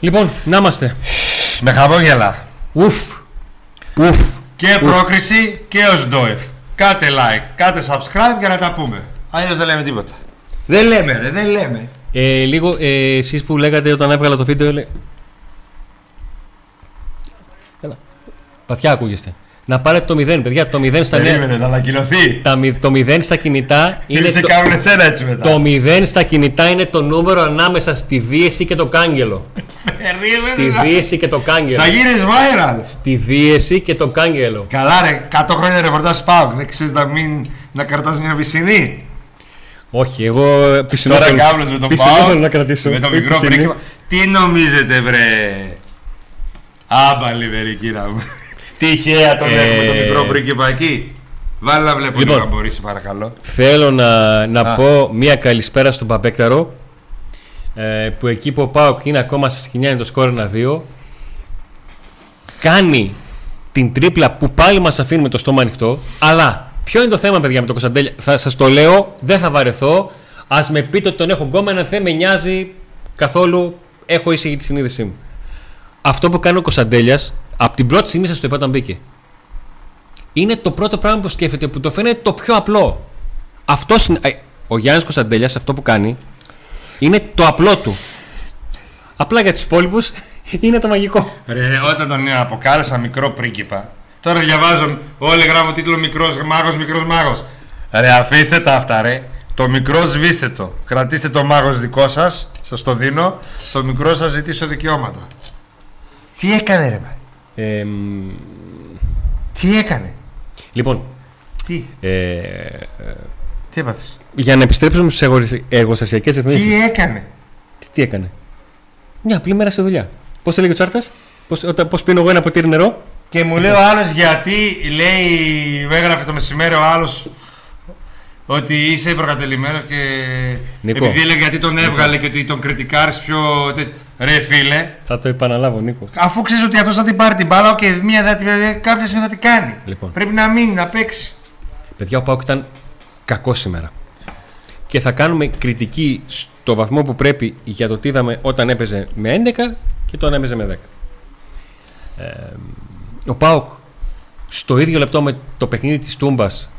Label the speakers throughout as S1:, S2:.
S1: Λοιπόν, να είμαστε.
S2: Με χαμόγελα.
S1: Ουφ. Ουφ.
S2: Και πρόκριση και ο Σντόεφ. Κάτε like, κάτε subscribe για να τα πούμε. Αλλιώς δεν λέμε τίποτα. Δεν λέμε, ρε, δεν λέμε.
S1: Ε, λίγο, ε, εσείς που λέγατε όταν έβγαλα το βίντεο, λέ... Έλα. Παθιά ακούγεστε. Να πάρετε το 0, παιδιά. Το 0 στα νέα.
S2: Περίμενε να ανακοινωθεί.
S1: Τα, μη- το 0 στα κινητά είναι.
S2: Είναι σε
S1: το,
S2: κάνουν εσένα έτσι μετά.
S1: το 0 στα κινητά είναι το νούμερο ανάμεσα στη δίεση και το κάγκελο. στη
S2: Περίμενε. να-
S1: δίεση και το κάγκελο.
S2: Θα γίνεις viral.
S1: Στη δίεση και το κάγκελο.
S2: Καλά ρε, 100 χρόνια ρεπορτάζ πάω. Δεν ξέρεις να μην να κρατάς μια βυσσινή.
S1: Όχι, εγώ πισινό
S2: Τώρα
S1: θέλω-
S2: κάβλος με τον
S1: πισινό
S2: Πάο.
S1: θέλω να κρατήσω.
S2: Με το
S1: Όχι
S2: μικρό
S1: πισινή.
S2: πρίγκιπα. Τι νομίζετε βρε; Άμπαλη βερικίνα μου. Τυχαία τον
S1: Ε,
S2: έχουμε το μικρό πρίγκιπα εκεί. Βάλε να βλέπω
S1: Λοιπόν.
S2: λίγο αν μπορείς παρακαλώ.
S1: Θέλω να, να
S2: Α.
S1: πω μία καλησπέρα στον Παπέκταρο ε, που εκεί που ο Πάοκ είναι ακόμα στα σκηνιά είναι το σκόρ 1-2 κάνει την τρίπλα που πάλι μας αφήνει με το στόμα ανοιχτό αλλά ποιο είναι το θέμα παιδιά με τον Κωνσταντέλια; Θα σας το λέω, δεν θα βαρεθώ ας με πείτε ότι τον έχω γκόμενα δεν με νοιάζει καθόλου έχω ήσυχη τη συνείδησή μου αυτό που κάνει ο Κωνσταντέλιας από την πρώτη στιγμή σας το είπα όταν μπήκε είναι το πρώτο πράγμα που σκέφτεται που το φαίνεται το πιο απλό. Αυτό ο Γιάννης Κωνσταντέλιας αυτό που κάνει είναι το απλό του. Απλά για τους υπόλοιπους είναι το μαγικό.
S2: Ρε, όταν τον αποκάλεσα μικρό πρίγκιπα. Τώρα διαβάζω, όλοι γράφουν τίτλο μικρός μάγος, μικρός μάγος. Ρε, αφήστε τα αυτά ρε. Το μικρό σβήστε το. Κρατήστε το μάγος δικό σας, σας το δίνω. Το μικρό σας ζητήσω δικαιώματα. Τι έκανε ρε, μα.
S1: Ε, μ,
S2: Τι έκανε;
S1: λοιπόν,
S2: Τι,
S1: ε,
S2: τι έπαθες;
S1: για να επιστρέψουμε στις εργοστασιακέ ρυθμίσει.
S2: Τι έκανε;
S1: Τι, τι έκανε; Μια απλή μέρα στη δουλειά. Πώς έλεγε ο Τσάρτας, Πώς πίνω εγώ ένα ποτήρι νερό.
S2: Και μου λέει ο άλλος γιατί λέει, μου έγραφε το μεσημέρι ο άλλος ότι είσαι προκατελημένος και
S1: Νίκο.
S2: επειδή έλεγε γιατί τον έβγαλε και ότι τον κριτικάρεις πιο... τε- Ρε φίλε,
S1: Θα το επαναλάβω, Νίκο.
S2: αφού ξέρεις ότι αυτός θα την πάρει την μπάλα και μία θα την, κάποια στιγμή θα την κάνει.
S1: Λοιπόν.
S2: Πρέπει να μείνει, να παίξει.
S1: Παιδιά, ο Πάουκ ήταν κακός σήμερα. Και θα κάνουμε κριτική στο βαθμό που πρέπει για το τι είδαμε όταν έπαιζε με 11 και όταν έπαιζε με 10. Ε, ο Πάουκ στο ίδιο λεπτό με το παιχνίδι της Τούμπας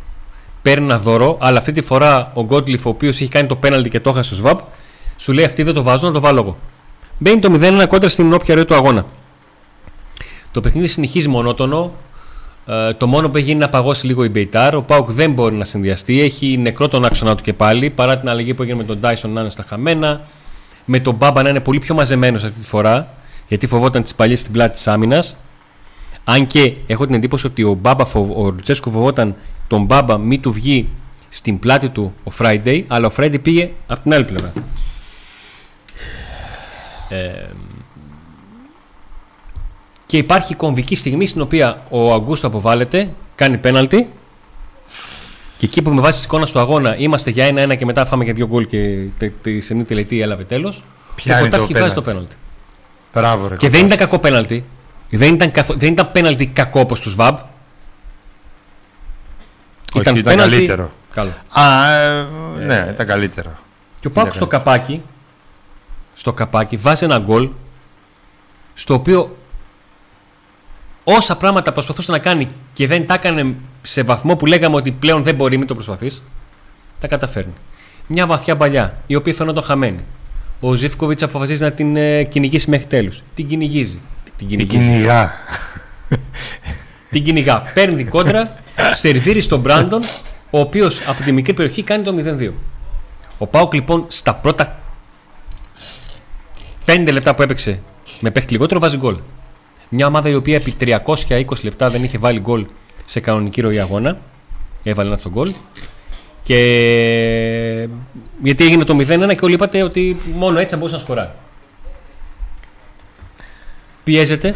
S1: παίρνει ένα δώρο, αλλά αυτή τη φορά ο Γκότλιφ, ο οποίος έχει κάνει το πέναλτι και το έχασε ο Σβάμπ, σου λέει αυτή δεν το βάζω, να το βάλω εγώ. Μπαίνει το 0-1 κόντρα στην όποια ροή του αγώνα. Το παιχνίδι συνεχίζει μονότονο, ε, το μόνο που έχει γίνει είναι να παγώσει λίγο η Μπεϊτάρ. Ο Πάουκ δεν μπορεί να συνδυαστεί. Έχει νεκρό τον άξονα του και πάλι. Παρά την αλλαγή που έγινε με τον Τάισον να είναι στα χαμένα. Με τον Μπάμπα να είναι πολύ πιο μαζεμένος αυτή τη φορά. Γιατί φοβόταν τις παλιές στην πλάτη της άμυνας. Αν και έχω την εντύπωση ότι ο, Μπάμπα, φοβ- ο Λουτσέσκο φοβόταν τον Μπάμπα μη του βγει στην πλάτη του ο Friday, αλλά ο Friday πήγε από την άλλη πλευρά. Ε, και υπάρχει κομβική στιγμή στην οποία ο Αγκούστο αποβάλλεται, κάνει πέναλτι και εκεί που με βάση τη εικόνα του αγώνα είμαστε για ένα-ένα και μετά φάμε για δύο γκολ και τε- τη στενή τελετή έλαβε τέλος.
S2: Ποια
S1: ο
S2: είναι το
S1: Κοτάρσκι βάζει το
S2: πέναλτι;
S1: πέναλτι.
S2: Μπράβο ρε.
S1: Και δεν ήταν κακό πέναλτι. Δεν ήταν, καθο... δεν ήταν πέναλτι κακό όπως του ΒΑΜ.
S2: Όχι, ήταν
S1: πέναλτι
S2: καλύτερο.
S1: Καλό.
S2: Α, ε, ναι, ήταν καλύτερο.
S1: Και ο Πάουκ
S2: Ήταν
S1: στο καπάκι, στο καπάκι βάζει ένα γκολ στο οποίο όσα πράγματα προσπαθούσε να κάνει και δεν τα έκανε σε βαθμό που λέγαμε ότι πλέον δεν μπορεί, μην το προσπαθείς, τα καταφέρνει. Μια βαθιά παλιά, η οποία φαινόταν χαμένη. Ο Ζήφκοβιτς αποφασίζει να την ε, κυνηγήσει μέχρι τέλους. Την κυνηγίζει. Την
S2: Την
S1: κυνηγίζει.
S2: κυνηγά.
S1: Την κυνηγά. Παίρνει την κόντρα, σερβίρει στον Μπράντον, ο οποίος από τη μικρή περιοχή κάνει το 0-2. Ο Πάουκ λοιπόν στα πρώτα 5 λεπτά που έπαιξε με παίχτη λιγότερο βάζει γκολ. Μια ομάδα η οποία επί 320 λεπτά δεν είχε βάλει γκολ σε κανονική ροή αγώνα. Έβαλε ένα αυτό γκολ. Και γιατί έγινε το 0-1 και όλοι είπατε ότι μόνο έτσι θα μπορούσε να σκοράρει. Πιέζεται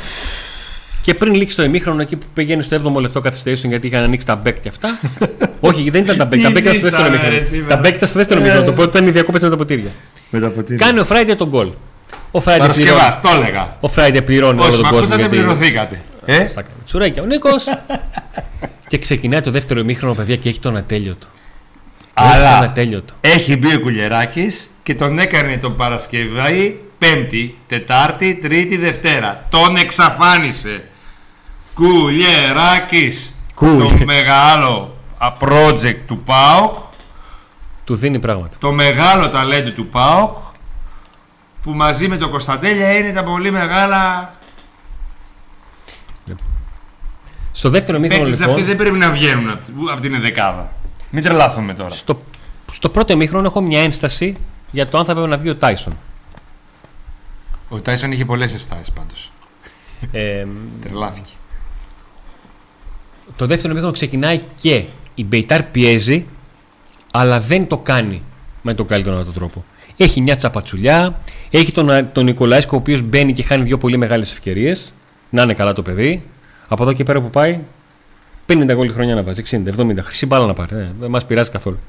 S1: και πριν λήξει το ημίχρονο εκεί που πήγαινε στο 7ο λεπτό καθυστερήσεων γιατί είχαν ανοίξει τα μπέκ και αυτά. Όχι, δεν ήταν τα μπέκ.
S2: Τι
S1: τα μπέκ ήταν στο δεύτερο
S2: ζήσαμε, ρε,
S1: ημίχρονο.
S2: σήμερα.
S1: Τα μπέκ ήταν στο δεύτερο ημίχρονο. Το πρώτο ήταν οι διακόπες με τα ποτήρια.
S2: Με τα ποτήρια.
S1: Κάνει ο Φράιντε τον γκολ. Ο Φράιντε πληρώνει,
S2: Παρασκευάς, το έλεγα.
S1: ο Φράιντε πληρώνει όλο
S2: Όσοι
S1: τον
S2: με
S1: κόσμο.
S2: ακούσατε
S1: γιατί-
S2: πληρωθήκατε. Ε;
S1: Στα κάνει. Τσουρέκια. Ο Νίκος. και ξεκινάει το δεύτερο ημίχρονο, παιδιά, και έχει τον ατέλειωτο. Έχει τον
S2: Αλλά
S1: ατέλειωτο.
S2: έχει μπει ο Κουλιεράκης και τον έκανε τον Παρασκευή Πέμπτη, Τετάρτη, Τρίτη, Δευτέρα. Τον εξαφάνισε. Κουλιεράκης.
S1: Κουλ.
S2: Το μεγάλο α, project του ΠΑΟΚ.
S1: Του δίνει πράγματα.
S2: Το μεγάλο ταλέντο του ΠΑΟΚ. Που μαζί με τον Κωνσταντέλια είναι τα πολύ μεγάλα
S1: Στο δεύτερο μήχρονο
S2: Παίκτες
S1: λοιπόν.
S2: αυτοί δεν πρέπει να βγαίνουν από- από την ενδεκάδα. Μην τρελάθουμε τώρα.
S1: Στο, στο πρώτο μήχρονο έχω μια ένσταση για το αν θα πρέπει να βγει ο Τάισον.
S2: Ο Τάισον είχε πολλές αισθάσεις πάντως.
S1: Ε,
S2: Τρελάθηκε.
S1: το δεύτερο μήχρονο ξεκινάει και η Μπεϊτάρ πιέζει, αλλά δεν το κάνει με τον καλύτερο δυνατό τρόπο. Έχει μια τσαπατσουλιά, έχει τον, τον Νικολάισκο ο οποίος μπαίνει και χάνει δύο πολύ μεγάλες ευκαιρίες. Να είναι καλά το παιδί. Από εδώ και πέρα που πάει, 50 γκολ χρονιά να βάζει, 60, 70. Χρυσή μπάλα να πάρει. Ε, δεν μας πειράζει καθόλου.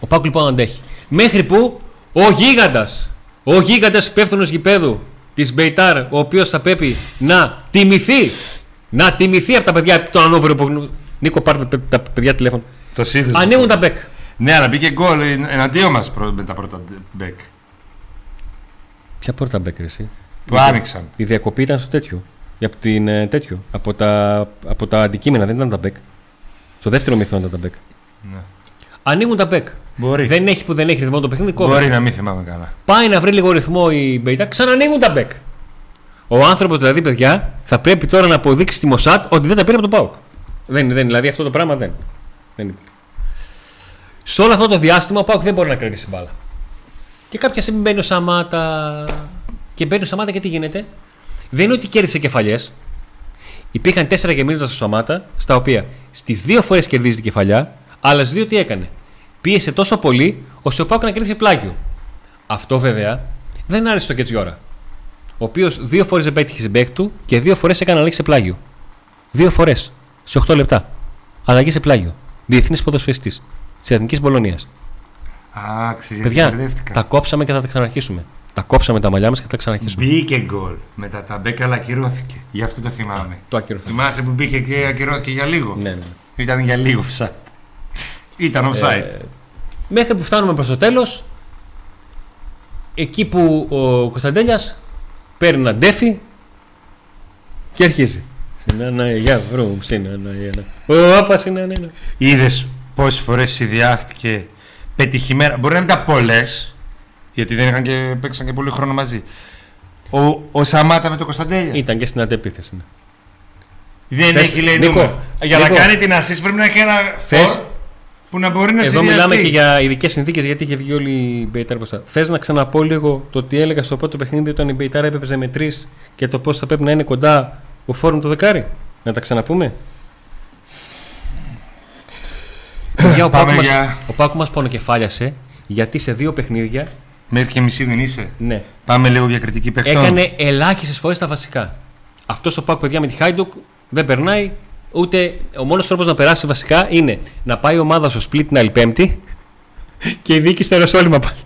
S1: Ο ΠΑΟΚ λοιπόν αντέχει. Μέχρι που ο γίγαντας, ο γίγαντας υπεύθυνος γηπέδου της Μπεϊτάρ, ο οποίος θα πρέπει να τιμηθεί, να τιμηθεί από τα παιδιά του Ανόβερου που. Νίκο, πάρτε τα- τα παιδιά τηλέφωνο.
S2: Το σύνδεσμο.
S1: Ανοίγουν τα μπέκ.
S2: Ναι, αλλά μπήκε γκολ εναντίον μας προ- με τα πρώτα μπέκ.
S1: Ποια πρώτα μπέκ, ρε, εσύ;
S2: Που άνοιξαν.
S1: Η διακοπή ήταν στο τέτοιο. Από, την, ε, τέτοιο. Από, τα, από τα αντικείμενα, δεν ήταν τα μπέκ. Στο δεύτερο μύθο ήταν τα μπέκ.
S2: Ναι.
S1: Ανοίγουν τα μπέκ.
S2: Μπορεί.
S1: Δεν έχει που δεν έχει ρυθμό το παιχνίδι, κόβει.
S2: Μπορεί να μην θυμάμαι καλά.
S1: Πάει να βρει λίγο ρυθμό η Μπεϊτάρ, ξανανοίγουν τα μπέκ. Ο άνθρωπος δηλαδή, παιδιά, θα πρέπει τώρα να αποδείξει στη Μοσάντ ότι δεν τα πήρε από τον ΠΑΟΚ. Δεν, δεν, δηλαδή αυτό το πράγμα δεν. δεν υπάρχει. Σε όλο αυτό το διάστημα ο Πάουκ δεν μπορεί να κρατήσει μπάλα. Και κάποια στιγμή μπαίνει ο Σαμάτα. Και μπαίνει ο Σαμάτα και τι γίνεται; Δεν είναι ότι κέρδισε κεφαλιές. Υπήρχαν τέσσερα γεμίματα στο Σαμάτα, στα οποία στις δύο φορές κερδίζει την κεφαλιά, αλλά στις δύο τι έκανε; Πίεσε τόσο πολύ, ώστε ο Πάουκ να κερδίσει πλάγιο. Αυτό βέβαια δεν άρεσε στο Κετζιόρα. Ο οποίος δύο φορές δεν πέτυχε στην παίκτη του και δύο φορές έκανε αλλαγή σε πλάγιο. Δύο φορές. Σε 8 λεπτά. Αλλαγή σε πλάγιο. Διεθνής ποδοσφαιριστής. Της Εθνικής Πολωνίας.
S2: Α, ξέρεις, γιατί
S1: Παιδιά,
S2: μπερδεύτηκα.
S1: τα κόψαμε και θα τα ξαναρχίσουμε. Τα κόψαμε τα μαλλιά μας και θα τα ξαναρχίσουμε.
S2: Μπήκε γκολ. Μετά τα μπέκ αλλά ακυρώθηκε. Γι' αυτό το θυμάμαι.
S1: Το ακυρωθεί.
S2: Θυμάσαι που μπήκε και ακυρώθηκε για λίγο;
S1: Ναι, ναι.
S2: Ήταν για λίγο offside. Ήταν offside.
S1: Ε, μέχρι που φτάνουμε προς το τέλος, εκεί που ο Κωνσταντέλιας παίρνει ένα ντέφι και αρχίζει. Συναναγιά, βρούμ, συναναγιά. Ο Άπας συναναγιά.
S2: Είδες πόσες φορές συνδυάστηκε πετυχημένα. Μπορεί να μην ήταν πολλέ, γιατί δεν είχαν και παίξαν και πολύ χρόνο μαζί. Ο, ο Σαμάτα με τον Κωνσταντέλια.
S1: Ήταν και στην αντεπίθεση. Ναι.
S2: Δεν
S1: Θες-
S2: έχει λέει
S1: Νίκο,
S2: νούμερο. Για
S1: Νίκο.
S2: να κάνει την assist πρέπει να έχει ένα
S1: Θες-
S2: φορ που να μπορεί να
S1: Εδώ
S2: συνδυαστεί.
S1: μιλάμε και για ειδικές συνθήκες γιατί είχε βγει όλη η Μπεϊτάρα μπροστά. Θες να ξαναπώ λίγο το τι έλεγα στο πρώτο παιχνίδι όταν η Μπεϊτάρα έπαιζε με τρεις και το πώς θα πρέπει να είναι κοντά ο φόρουμ του δεκάρι; Να τα ξαναπούμε; Παιδιά, ο
S2: Πάμε
S1: Πάκου μας,
S2: για-
S1: ο Πάκου μας πονοκεφάλιασε γιατί σε δύο παιχνίδια
S2: Μέχρι και μισή δεν είσαι.
S1: ναι,
S2: Πάμε λίγο για κριτική παιχτών.
S1: έκανε ελάχιστες φορές τα βασικά. Αυτός ο Πάκου, παιδιά, με τη Χάιντουκ δεν περνάει ούτε. Ο μόνος τρόπος να περάσει βασικά είναι να πάει η ομάδα στο split την άλλη Πέμπτη και η δίκη στο Ιεροσόλυμα πάλι.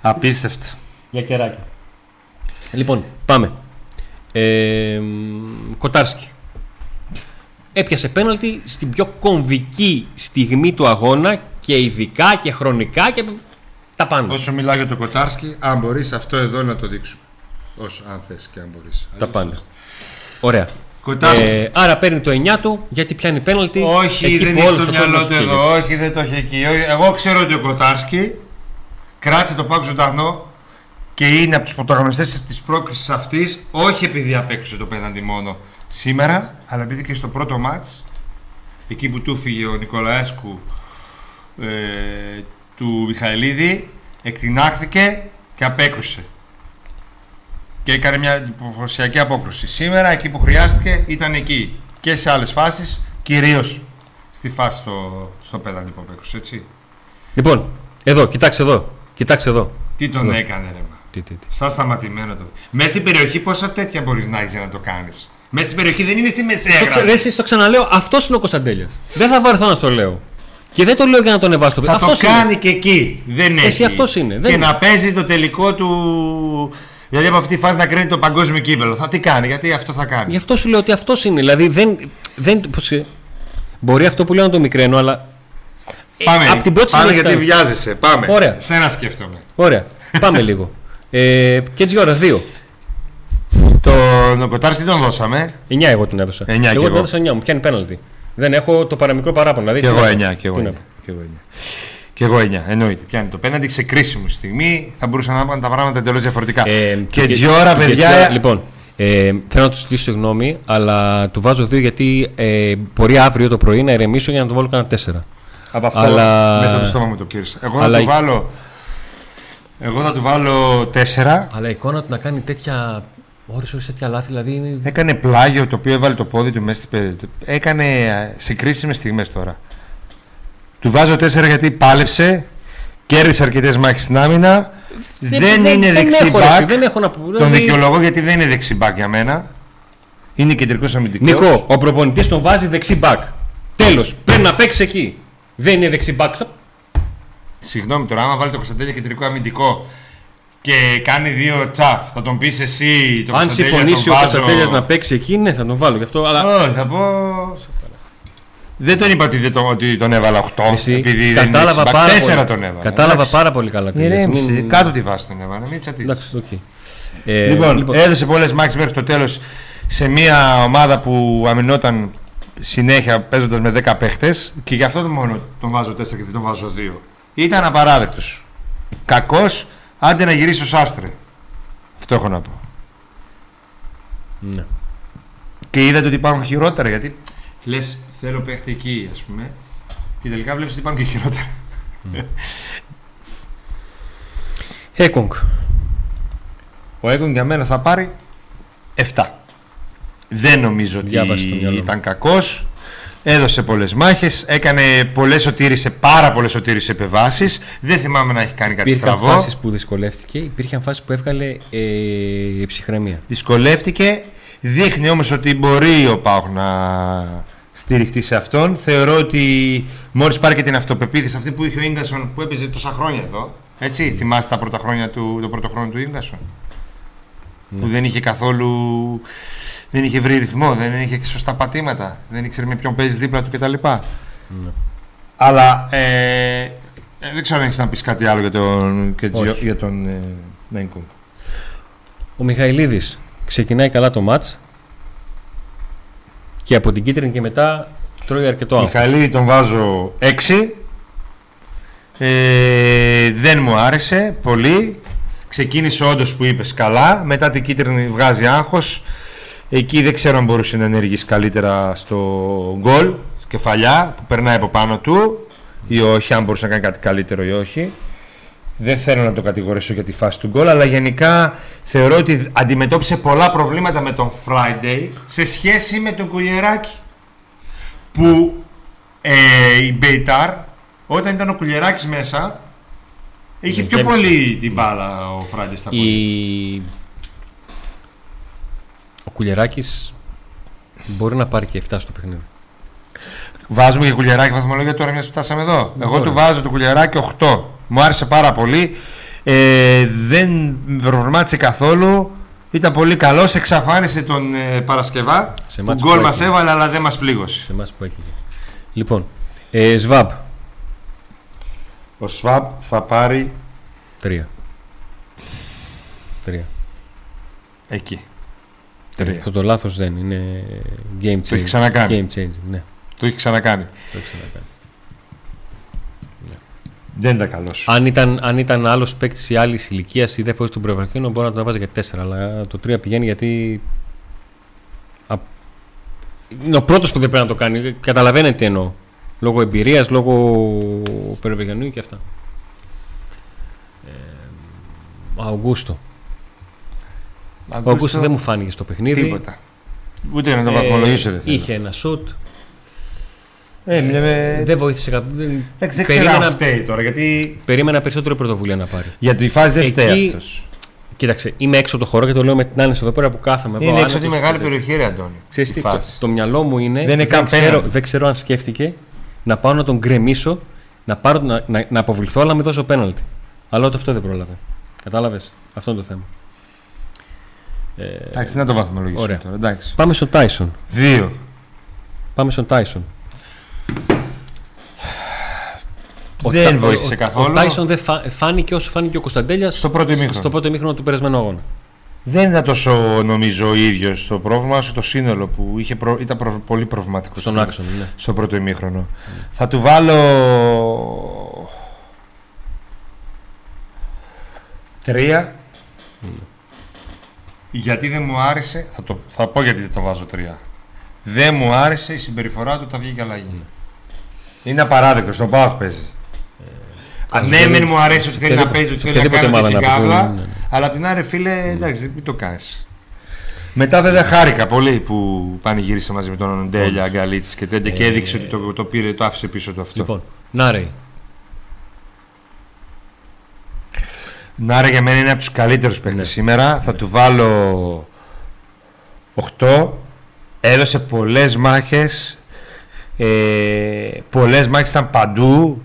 S2: Απίστευτο.
S1: Για κεράκια. Λοιπόν, πάμε. Ε, μ, Κοτάρσκι. Έπιασε πέναλτι στην πιο κομβική στιγμή του αγώνα και ειδικά και χρονικά και τα πάντα.
S2: Όσο μιλάω για το Κοτάρσκι, αν μπορείς αυτό εδώ να το δείξουμε. Όσο, αν θες και αν μπορείς.
S1: Τα πάντα. Ωραία.
S2: Κοτάρσκι.
S1: Ε, άρα παίρνει το 9 του γιατί πιάνει πέναλτι.
S2: Όχι,
S1: εκεί
S2: δεν
S1: που
S2: έχει
S1: όλος
S2: το
S1: ο
S2: μυαλό
S1: κόσμος
S2: του
S1: πήγε.
S2: εδώ. Όχι, δεν το έχει εκεί. Όχι, Εγώ ξέρω ότι ο Κοτάρσκι κράτησε το πάκο ζωντανό και είναι από τους πρωταγωνιστές της πρόκρισης αυτής, όχι επειδή απέκτησε το πέναντι μόνο σήμερα, αλλά επειδή και στο πρώτο μάτς, εκεί που του φύγε ο Νικολαέσκου ε, του Μιχαηλίδη, εκτινάχθηκε και απέκρουσε. Και έκανε μια εντυπωσιακή απόκρουση. Σήμερα, εκεί που χρειάστηκε, ήταν εκεί. Και σε άλλες φάσεις, κυρίως στη φάση στο, στο πέναντι που απέκρουσε, έτσι.
S1: Λοιπόν, εδώ, κοιτάξτε εδώ. Κοιτάξτε εδώ.
S2: Τι τον
S1: Ναι.
S2: έκανε, ρε μα.
S1: Τι, τι, τι.
S2: Σαν σταματημένο το. Μέσα στην περιοχή, πόσα τέτοια μπορείς να έχεις για να το κάνεις. Μέσα στην περιοχή δεν είναι στη μεσαία
S1: Το, ξα- ρε,
S2: γραμμή.
S1: εσείς το ξαναλέω, αυτός είναι ο Κωνσταντέλιας. Δεν θα βαρεθώ να το λέω. Και δεν το λέω για να τον ανεβάσω.
S2: Θα
S1: αυτός
S2: το
S1: είναι.
S2: κάνει και εκεί. Δεν έχει.
S1: Εσύ αυτός είναι, δεν
S2: και
S1: είναι.
S2: να παίζεις το τελικό του. Δηλαδή από αυτή τη φάση να κρίνει το παγκόσμιο κύπελο. Θα τι κάνει, γιατί αυτό θα κάνει.
S1: Γι' αυτό σου λέω ότι αυτός είναι. Δηλαδή δεν. δεν πώς, ε, μπορεί αυτό που λέω να το μικραίνω, αλλά
S2: Πάμε,
S1: απ' την πρώτη
S2: πάμε
S1: στιγμή
S2: γιατί
S1: ήταν.
S2: βιάζεσαι. Πάμε.
S1: Ωραία.
S2: Σένα σκέφτομαι.
S1: Ωραία. Πάμε λίγο. Ε, και τι ώρα, δύο.
S2: Τον Κοτάρση τι τον δώσαμε.
S1: 9 εγώ την έδωσα.
S2: Εννιά κι
S1: εγώ την
S2: εγώ.
S1: έδωσα 9, μου πιάνει πέναλτι. Δεν έχω το παραμικρό παράπονο. Δηλαδή,
S2: Και
S1: τι
S2: εγώ
S1: να πω.
S2: 9. Και εγώ
S1: Τι να
S2: 9.
S1: πω.
S2: Και εγώ 9. Και εγώ 9. Εννοείται. Πιάνει το πέναντι σε κρίσιμη στιγμή. Θα μπορούσαν να πάνε τα πράγματα εντελώς διαφορετικά.
S1: Ε,
S2: και
S1: και-
S2: έτσι ώρα,
S1: και
S2: παιδιά.
S1: έτσι ώρα- Λοιπόν, ε, θέλω να του ζητήσω συγγνώμη, αλλά του βάζω δύο γιατί ε, μπορεί αύριο το πρωί να ηρεμήσω για να του βάλω κανένα τέσσερα.
S2: Από αυτό
S1: Αλλά-
S2: μέσα από το στόμα μου το πήρες. Εγώ
S1: Αλλά
S2: θα
S1: η-
S2: του βάλω. Εγώ θα του βάλω 4.
S1: Αλλά η εικόνα του να κάνει τέτοια. Όρις όρις τέτοια λάθη, δηλαδή είναι.
S2: Έκανε πλάγιο το οποίο έβαλε το πόδι του μέσα στην περίπτωση. Έκανε ε, σε κρίσιμε στιγμές τώρα. Του βάζω 4 γιατί πάλεψε, κέρδισε αρκετές μάχες στην άμυνα. Δεν, είναι δεξί
S1: έχω, ρε, εσύ,
S2: back.
S1: Δεν έχω να πω.
S2: Τον
S1: δηλαδή-
S2: δικαιολογώ γιατί δεν είναι δεξί back για μένα. Είναι κεντρικός αμυντικός.
S1: Νικό, ο προπονητής τον βάζει δεξί μπακ. Τέλος. Πρέπει να παίξεις εκεί. Δεν είναι δεξί μπακ.
S2: Συγγνώμη τώρα, άμα βάλει το Κωνσταντέλια κεντρικό αμυντικό και κάνει δύο τσαφ, θα τον πεις εσύ. Το
S1: Αν
S2: Κωνσταντέλια
S1: συμφωνήσει
S2: τον
S1: ο
S2: βάζω-
S1: Κωνσταντέλιας να παίξει εκεί, ναι, θα τον βάλω γι' αυτό. Αλλά
S2: Όχι, θα πω. Δεν τον είπα ότι, δεν τον, ότι τον έβαλα 8.
S1: εσύ
S2: επειδή δεν είναι
S1: κατάλαβα
S2: δεξί back.
S1: πάρα
S2: Τέσσερα
S1: πολύ.
S2: τον έβαλα.
S1: Κατάλαβα
S2: Εντάξει.
S1: πάρα πολύ καλά. τι λες.
S2: Ηρέμησε,
S1: Μην-
S2: κάτω τη βάση τον έβαλα, μην τσατίσεις.
S1: Εντάξει, οκ. Ε,
S2: Λοιπόν, έδωσε πολλές μάχες μέχρι το τέλος σε μια ομάδα που αμυνόταν συνέχεια παίζοντας με 10 παίχτες και γι' αυτό μόνο τον βάζω 4 και δεν τον βάζω 2. Ήταν απαράδεκτος. Κακός, άντε να γυρίσει ο Σάστρε. Αυτό έχω να πω.
S1: ναι.
S2: Και είδατε ότι υπάρχουν χειρότερα γιατί λες θέλω παίχτη εκεί ας πούμε και τελικά βλέπεις ότι υπάρχουν και χειρότερα.
S1: Έκογκ.
S2: Ο Έγκον για μένα θα πάρει 7. Δεν νομίζω ότι
S1: Διάβασε το μυαλό μου.
S2: ήταν κακός. Έδωσε πολλές μάχες, έκανε πολλές σωτήρισε, πάρα πολλές σωτήρισε επεμβάσεις. Δεν θυμάμαι να έχει κάνει κάτι
S1: Υπήρχαν
S2: στραβό.
S1: φάσεις που δυσκολεύτηκε, υπήρχαν φάσεις που έβγαλε ε, ψυχραιμία.
S2: Δυσκολεύτηκε. Δείχνει όμως ότι μπορεί ο Πάουκ να στηριχτεί σε αυτόν. Θεωρώ ότι μόλις πάρει και την αυτοπεποίθηση αυτή που είχε ο Ίγκασον που έπαιζε τόσα χρόνια εδώ. Έτσι, θυμάστε τα πρώτα χρόνια του, το πρώτο χρόνο του Ίγκασον; Που δεν είχε καθόλου. Δεν είχε βρει ρυθμό, δεν είχε σωστά πατήματα, δεν ήξερε με ποιον παίζεις δίπλα του κτλ.
S1: Ναι.
S2: Αλλά ε, ε, δεν ξέρω αν έχεις να πεις κάτι άλλο για τον, και
S1: Όχι.
S2: για τον ε, Νέγκουνγκ.
S1: Ο Μιχαηλίδης ξεκινάει καλά το μάτς και από την κίτρινη και μετά τρώει αρκετό άγχος.
S2: Μιχαηλίδη τον βάζω 6. Ε, δεν μου άρεσε πολύ. Ξεκίνησε όντως που είπες καλά. Μετά την κίτρινη βγάζει άγχος. Εκεί δεν ξέρω αν μπορούσε να ενεργήσει καλύτερα στο γκολ, κεφαλιά που περνάει από πάνω του ή όχι, αν μπορούσε να κάνει κάτι καλύτερο ή όχι. Δεν θέλω να το κατηγορήσω για τη φάση του γκολ, αλλά γενικά θεωρώ ότι αντιμετώπισε πολλά προβλήματα με τον Friday σε σχέση με τον Κουλιεράκη. Που ε, η Μπέιταρ, όταν ήταν ο Κουλιεράκης μέσα, είχε
S1: Ναι,
S2: πιο
S1: γέμισε.
S2: πολύ την μπάλα ο Friday στα πόδια.
S1: Η... Ο Κουλιεράκης μπορεί να πάρει και 7 στο παιχνίδι.
S2: Βάζουμε και κουλιαράκι βαθμολόγια τώρα μιας που φτάσαμε εδώ. Εγώ
S1: Μπορεί.
S2: του βάζω το κουλιαράκι 8. Μου άρεσε πάρα πολύ. Ε, δεν με προβλημάτισε καθόλου. Ήταν πολύ καλός. Εξαφάνισε τον ε, Παρασκευά.
S1: Σε
S2: που
S1: μάτς
S2: γκολ
S1: που
S2: μας
S1: έκαιγε.
S2: έβαλε, αλλά δεν μας πλήγωσε.
S1: Σε εμάς που έκαιγε. Λοιπόν, ε, Σβάμπ,
S2: Ο Σβάμπ θα πάρει
S1: 3. 3.
S2: εκεί. Τρία.
S1: Αυτό το λάθος δεν είναι game changer.
S2: Το έχει ξανακάνει.
S1: Game changer, ναι.
S2: Το έχει ξανακάνει.
S1: Το έχει ξανακάνει.
S2: Δεν ήταν καλός.
S1: Αν ήταν, αν ήταν άλλος παίκτης ή άλλη ηλικίας ή δεν φοβόταν τον Πρεβραχίνο, μπορεί να τον έβαζε και 4. Αλλά το 3 πηγαίνει γιατί. Α... Είναι ο πρώτος που δεν πρέπει να το κάνει. Καταλαβαίνετε τι εννοώ. Λόγω εμπειρίας, λόγω Πρεβραχίνου και αυτά. Ε, Αουγκούστο. Ο Αουγκούστο δεν μου φάνηκε στο παιχνίδι.
S2: Τίποτα. Ούτε να το
S1: Ε,
S2: βαθμολογήσω δεν θέλω.
S1: Είχε ένα σουτ.
S2: Ε, μιλάμε...
S1: Δεν βοήθησε καθόλου. Δεν...
S2: Εντάξει, δεν ξέρω αν
S1: Περίμενα,
S2: φταίει τώρα γιατί.
S1: περίμενα περισσότερο πρωτοβουλία να πάρει.
S2: Για τη φάση δεν
S1: Εκεί-
S2: φταίει αυτός.
S1: Κοίταξε, είμαι έξω από το χώρο και το λέω με την άνεση εδώ πέρα που κάθομαι.
S2: Είναι
S1: εδώ,
S2: έξω από τη
S1: άνετος,
S2: μεγάλη
S1: και-
S2: περιοχή, ρε Αντώνη.
S1: Ξέρεις
S2: η
S1: τι, το,
S2: φάση.
S1: το μυαλό μου είναι.
S2: Δεν είναι καν
S1: ξέρω,
S2: πέναλτι.
S1: δεν ξέρω αν σκέφτηκε να πάω να τον γκρεμίσω, να, πάρω, να, να, να αποβληθώ, αλλά να μην δώσω πέναλτι. Αλλά ούτε αυτό δεν πρόλαβε. Κατάλαβες; Αυτό είναι το θέμα. Ε,
S2: Εντάξει, τι να το βαθμολογήσουμε
S1: Ωραία.
S2: τώρα. Εντάξει.
S1: πάμε στον Τάισον.
S2: Δύο.
S1: Πάμε στον Τάισον. Ο
S2: Δεν
S1: Τα-
S2: βοήθησε
S1: ο-
S2: καθόλου.
S1: Ο Τάισον δεν φα- φάνηκε όσο φάνηκε ο Κωνσταντέλιας
S2: Στο πρώτο ημίχρονο.
S1: στο πρώτο ημίχρονο του περασμένου αγώνα.
S2: Δεν ήταν τόσο νομίζω ο ίδιος το πρόβλημα όσο το σύνολο που είχε προ... ήταν προ- πολύ προβληματικό.
S1: Στον άξονα, ναι.
S2: στο πρώτο ημίχρονο. Θα του βάλω. Τρία. Γιατί δεν μου άρεσε. Θα, το, θα πω γιατί δεν το βάζω τρία. Δεν μου άρεσε η συμπεριφορά του, τα βγήκε αλλαγή. Είναι απαράδεκτο, στον Πάοκ παίζει. Αν ναι,
S1: βέβαια,
S2: μεν μου αρέσει ότι θέλει να
S1: οποιαδήποτε-
S2: παίζει, ότι θέλει να
S1: οποιαδήποτε
S2: κάνει
S1: ομάδα
S2: την
S1: να παίζει,
S2: κάβλα.
S1: Ναι, ναι.
S2: Αλλά απ' την άλλη, φίλε, εντάξει, μην το κάνεις. Μετά βέβαια χάρηκα πολύ που πανηγύρισε μαζί με τον Ντέλια Αγκαλίτση και τέτοια και
S1: Ε,
S2: έδειξε ότι το, το πήρε, το άφησε πίσω του αυτό.
S1: Λοιπόν, Νάρεϊ.
S2: Νάρα για μένα είναι από τους καλύτερους παίχτε
S1: Ναι.
S2: σήμερα. Θα του βάλω 8. Έδωσε πολλές μάχες. Ε, πολλές μάχες ήταν παντού.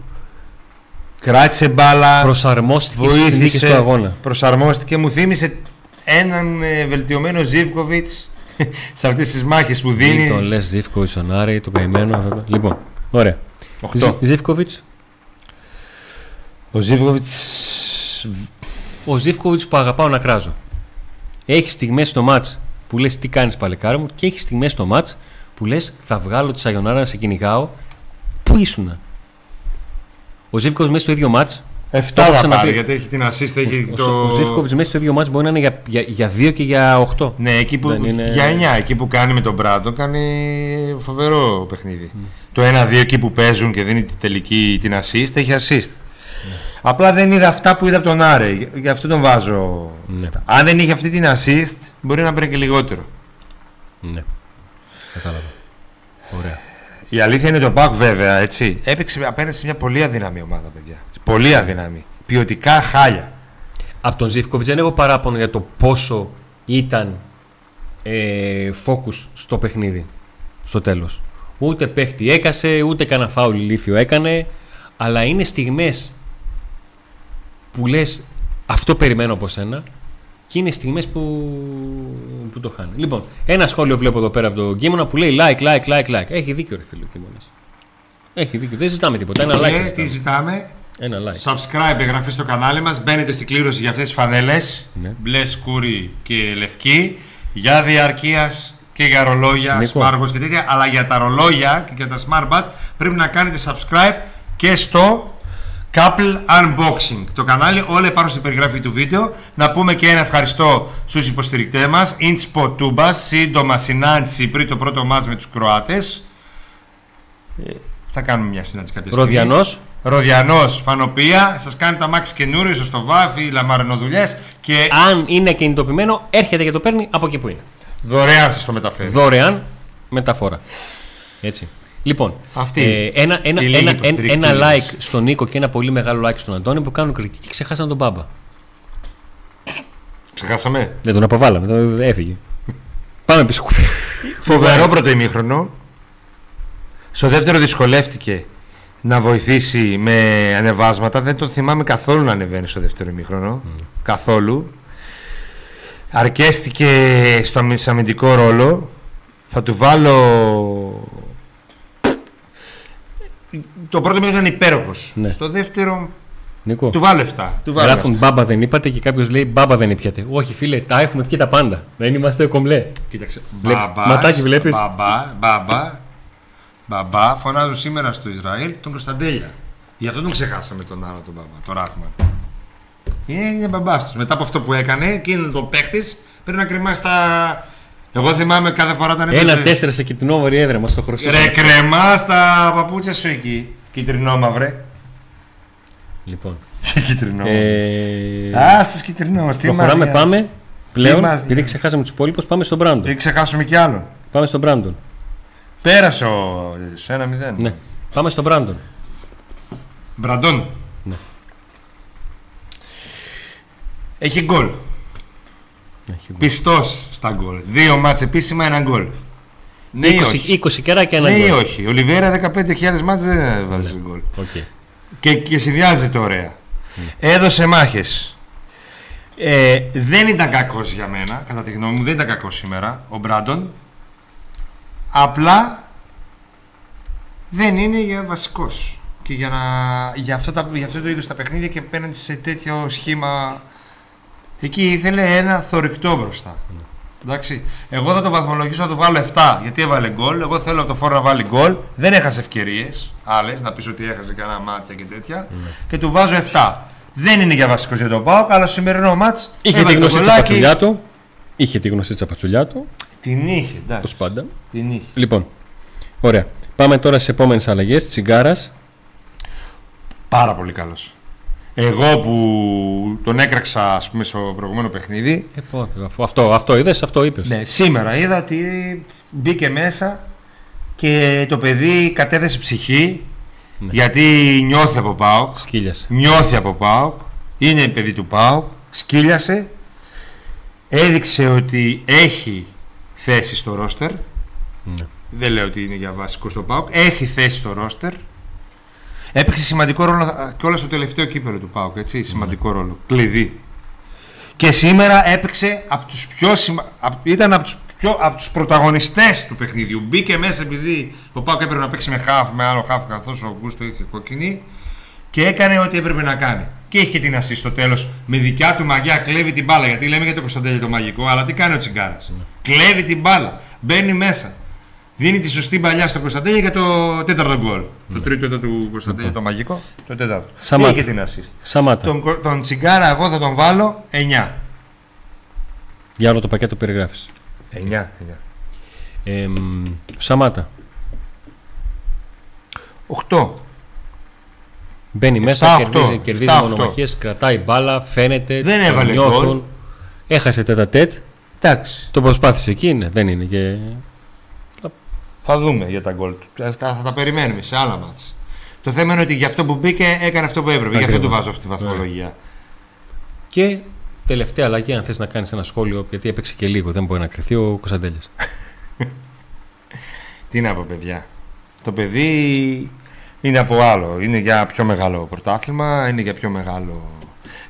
S2: Κράτησε μπάλα.
S1: Προσαρμόστηκε στι συνθήκε
S2: βοήθησε.
S1: του αγώνα.
S2: Προσαρμόστηκε. Μου θύμισε έναν ε, βελτιωμένο Ζήβκοβιτ σε αυτές τις μάχες που
S1: Τι
S2: δίνει.
S1: τον λες Ζήφκοβιτς, ο Νάρεϊ, το καημένο. αυτό το- Λοιπόν, ωραία.
S2: Οχτώ.
S1: Ζήφκοβιτς.
S2: Ο Ζήβκοβιτ.
S1: Ο Ζήφκοβιτς που αγαπάω να κράζω. Έχει στιγμές στο μάτς που λες τι κάνεις παλικάρι μου και έχει στιγμές στο μάτς που λες θα βγάλω τη Σαγιονάρα να σε κυνηγάω. Πού ήσουνα; Ο Ζήφκοβιτς μέσα στο ίδιο μάτς.
S2: 7
S1: Το έχω
S2: θα
S1: ξαναπεί.
S2: πάρει γιατί έχει την assist, έχει
S1: Ο,
S2: το.
S1: ο Ζήφκοβιτς μέσα στο ίδιο μάτς μπορεί να είναι για, για, για 2 και για 8.
S2: Ναι, εκεί που,
S1: Δεν είναι-
S2: για 9, εκεί που κάνει με τον Μπράντο, κάνει φοβερό παιχνίδι. Το 1-2 εκεί που παίζουν και δίνει τη τελική την assist, έχει assist. Απλά δεν είδα αυτά που είδα από τον Άρε. Γι- Γι' αυτό τον βάζω.
S1: Ναι.
S2: αυτά. Αν δεν είχε αυτή την assist, μπορεί να παίρνει και λιγότερο.
S1: Ναι. Κατάλαβα. Ωραία.
S2: Η αλήθεια είναι το Πάκ βέβαια, έτσι. Έπαιξε απέναντι σε μια πολύ αδύναμη ομάδα, παιδιά. Πολύ αδύναμη. Ποιοτικά χάλια.
S1: Από τον Ζήφκοβιτς δεν έχω παράπονο για το πόσο ήταν ε, focus στο παιχνίδι στο τέλος. Ούτε παίχτη έκασε, ούτε κανένα φάουλ ηλίθιο έκανε, αλλά είναι στιγμές που λες αυτό περιμένω από σένα και είναι στιγμές που, που το χάνει. Λοιπόν, ένα σχόλιο βλέπω εδώ πέρα από τον Κίμωνα που λέει like, like, like, like. Έχει δίκιο ρε φίλε ο Κίμωνας. Έχει δίκιο. Δεν ζητάμε τίποτα. Ένα like.
S2: και
S1: ζητάμε.
S2: τι ζητάμε,
S1: Ένα like.
S2: Subscribe, εγγραφή στο κανάλι μας Μπαίνετε στην κλήρωση για αυτές τις φανέλες
S1: Ναι.
S2: Μπλες, σκούρι και λευκή Για διαρκείας και για ρολόγια,
S1: Νίκο.
S2: smartwatch και τέτοια Αλλά για τα ρολόγια και για τα smartband Πρέπει να κάνετε subscribe και στο Couple Unboxing Το κανάλι όλα υπάρχουν στην περιγραφή του βίντεο Να πούμε και ένα ευχαριστώ στους υποστηρικτές μας Inspot Tubas Σύντομα συνάντηση πριν το πρώτο μας με τους Κροάτες Ε, Θα κάνουμε μια συνάντηση κάποια στιγμή
S1: Ροδιανός.
S2: Ροδιανός, φανοπία, σας κάνει τα μάξι καινούριο στο βάφι, λαμαρενοδουλειέ και
S1: Αν είναι κινητοποιημένο, έρχεται και το παίρνει από εκεί που είναι.
S2: δωρεάν σας το μεταφέρει.
S1: Δωρεάν μεταφορά. Έτσι. Λοιπόν,
S2: Αυτή.
S1: ε, ένα, ένα,
S2: Η λίγη
S1: ένα, ένα,
S2: υποστηρικτή
S1: ένα
S2: της.
S1: like στον Νίκο και ένα πολύ μεγάλο like στον Αντώνη που κάνουν κριτική και ξεχάσαν τον μπάμπα.
S2: Ξεχάσαμε.
S1: Δεν τον αποβάλαμε, τον έφυγε. Πάμε πίσω.
S2: Φοβερό πρώτο ημίχρονο. Στο δεύτερο δυσκολεύτηκε να βοηθήσει με ανεβάσματα. Δεν τον θυμάμαι καθόλου να ανεβαίνει στο δεύτερο ημίχρονο. Καθόλου. Αρκέστηκε στο αμυ- αμυντικό ρόλο. Θα του βάλω... Το πρώτο ημίχρονο ήταν υπέροχος.
S1: Ναι.
S2: Στο δεύτερο
S1: Νίκο,
S2: του βάλω 7. Του βάλω
S1: γράφουν μπάμπα δεν είπατε και κάποιος λέει μπάμπα δεν ήπιατε. Όχι φίλε, τα έχουμε πιει τα πάντα. Δεν είμαστε κομπλέ.
S2: Κοίταξε.
S1: Βλέπεις,
S2: Μπαμπάς,
S1: ματάκι βλέπεις;
S2: Μπαμπά, μπαμπά, μπαμπά, φωνάζουν σήμερα στο Ισραήλ τον Κωνσταντέλια. Γι' αυτό τον ξεχάσαμε τον άλλο τον μπαμπά, τον Ράχμαν. Είναι, είναι μπαμπάς τους. Μετά από αυτό που έκανε και είναι το παίχτης, πρέπει να κρεμάσει τα. Εγώ θυμάμαι κάθε φορά όταν
S1: Ένα τέσσερα σε κοιτινόβαρη έδρα μα το χρωστό.
S2: Ρε κρεμά τα παπούτσια σου εκεί. Κυτρινό μαύρε.
S1: Λοιπόν.
S2: Κυτρινό.
S1: Ε,
S2: Α, σα κυτρινό μας. Τι μας
S1: προχωράμε,
S2: νοιάζει.
S1: πάμε. Πλέον,
S2: μας
S1: επειδή
S2: νοιάζει.
S1: ξεχάσαμε τους υπόλοιπους, πάμε στον Μπράντον.
S2: Ή ξεχάσουμε κι άλλο.
S1: Πάμε στον Μπράντον.
S2: Πέρασε ο. Σε ένα μηδέν.
S1: Ναι. Πάμε στον Μπράντον.
S2: Μπραντών.
S1: Ναι.
S2: Έχει γκολ.
S1: Έχει γκολ.
S2: Πιστός στα γκολ. Δύο μάτς επίσημα, ένα γκολ. Ναι ή
S1: 20,
S2: όχι;
S1: 20 κεράκια ένα
S2: Ναι ή
S1: γκολ.
S2: όχι; Ο Ολιβέιρα 15.000 μάτς δεν βάζει γκολ.
S1: Οκ.
S2: Και, και συνδυάζεται ωραία. Έδωσε μάχες. Ε, δεν ήταν κακός για μένα, κατά τη γνώμη μου, δεν ήταν κακός σήμερα ο Μπράντον. Απλά δεν είναι για βασικός. Και και για, να, για, αυτά τα, για αυτό το είδος τα παιχνίδια και απέναντι σε τέτοιο σχήμα. Εκεί ήθελε ένα θορυκτό μπροστά. Εντάξει. Εγώ θα το βαθμολογήσω να το βάλω 7 γιατί έβαλε γκολ. Εγώ θέλω από το φόρο να βάλει γκολ. Δεν έχασε ευκαιρίες άλλες να πεις ότι έχασε κανένα μάτια και τέτοια. Και του βάζω 7. Δεν είναι για βασικό για τον Πάοκ, αλλά στο σημερινό μάτς.
S1: Είχε τη γνωστή τσαπατσουλιά του. Είχε τη γνωστή τσαπατσουλιά του.
S2: Την είχε, εντάξει.
S1: Όπως πάντα.
S2: Την είχε.
S1: Λοιπόν, ωραία. Πάμε τώρα στι επόμενες αλλαγές. Τσιγκάρας.
S2: Πάρα πολύ καλός. Εγώ που τον έκραξα ας πούμε, στο προηγούμενο παιχνίδι.
S1: Ε, πω, αυτό, αυτό είδες, αυτό είπες.
S2: Ναι, σήμερα είδα ότι μπήκε μέσα και το παιδί κατέθεσε ψυχή
S1: Ναι.
S2: γιατί νιώθει από ΠΑΟΚ.
S1: Σκύλιασε.
S2: Νιώθει από ΠΑΟΚ. Είναι παιδί του ΠΑΟΚ. Σκύλιασε. Έδειξε ότι έχει θέση στο ρόστερ.
S1: Ναι.
S2: Δεν λέω ότι είναι για βασικό στο ΠΑΟΚ. Έχει θέση στο ρόστερ. Έπαιξε σημαντικό ρόλο και όλα στο τελευταίο κύπελο του ΠΑΟΚ. Έτσι, σημαντικό ρόλο. Κλειδί. Και σήμερα έπαιξε από τους πιο σημα... απ- ήταν από τους, πιο... από τους πρωταγωνιστές του παιχνιδιού. Μπήκε μέσα επειδή ο ΠΑΟΚ έπρεπε να παίξει με χάφ, με άλλο χάφ καθώς ο Γκούστο είχε κόκκινη και έκανε ό,τι έπρεπε να κάνει. Και είχε και την ασή στο τέλος με δικιά του μαγιά, κλέβει την μπάλα. Γιατί λέμε για το Κωνσταντέλιο το μαγικό, αλλά τι κάνει ο Τσιγκάρας. Κλέβει την μπάλα, μπαίνει μέσα. Δίνει τη σωστή παλιά στο Κωνσταντέλιο για το τέταρτο γκολ. Το τρίτο εδώ του Κωνσταντέλιο το μαγικό, το τέταρτο.
S1: Σαμάτα.
S2: Είχε την assist.
S1: Σαμάτα.
S2: Τον, κο- τον Τσιγκάρα εγώ θα τον βάλω 9.
S1: Για όλο το πακέτο περιγράφεις.
S2: 9. 9.
S1: Ε, μ, Σαμάτα.
S2: 8.
S1: Μπαίνει
S2: Εφτά,
S1: μέσα,
S2: οκτώ.
S1: κερδίζει, κερδίζει
S2: Εφτά, οκτώ.
S1: μονομαχίε, κρατάει μπάλα, φαίνεται.
S2: Δεν
S1: τον
S2: έβαλε
S1: νιώθουν.
S2: γκολ.
S1: Έχασε τέτα τέτ.
S2: Εντάξει.
S1: Το προσπάθησε εκεί, ναι, δεν είναι και.
S2: Θα δούμε για τα γκολ του. Αυτά θα τα περιμένουμε σε άλλα μάτς. Το θέμα είναι ότι για αυτό που μπήκε έκανε αυτό που έπρεπε. Γι' αυτό
S1: Ακριβώς.
S2: του βάζω αυτή τη βαθμολογία.
S1: Και τελευταία αλλαγή, αν θες να κάνεις ένα σχόλιο, γιατί έπαιξε και λίγο, δεν μπορεί να κρυθεί ο Κωνσταντέλιας.
S2: Τι να πω, παιδιά. Το παιδί είναι από άλλο. Είναι για πιο μεγάλο πρωτάθλημα, είναι για πιο μεγάλο.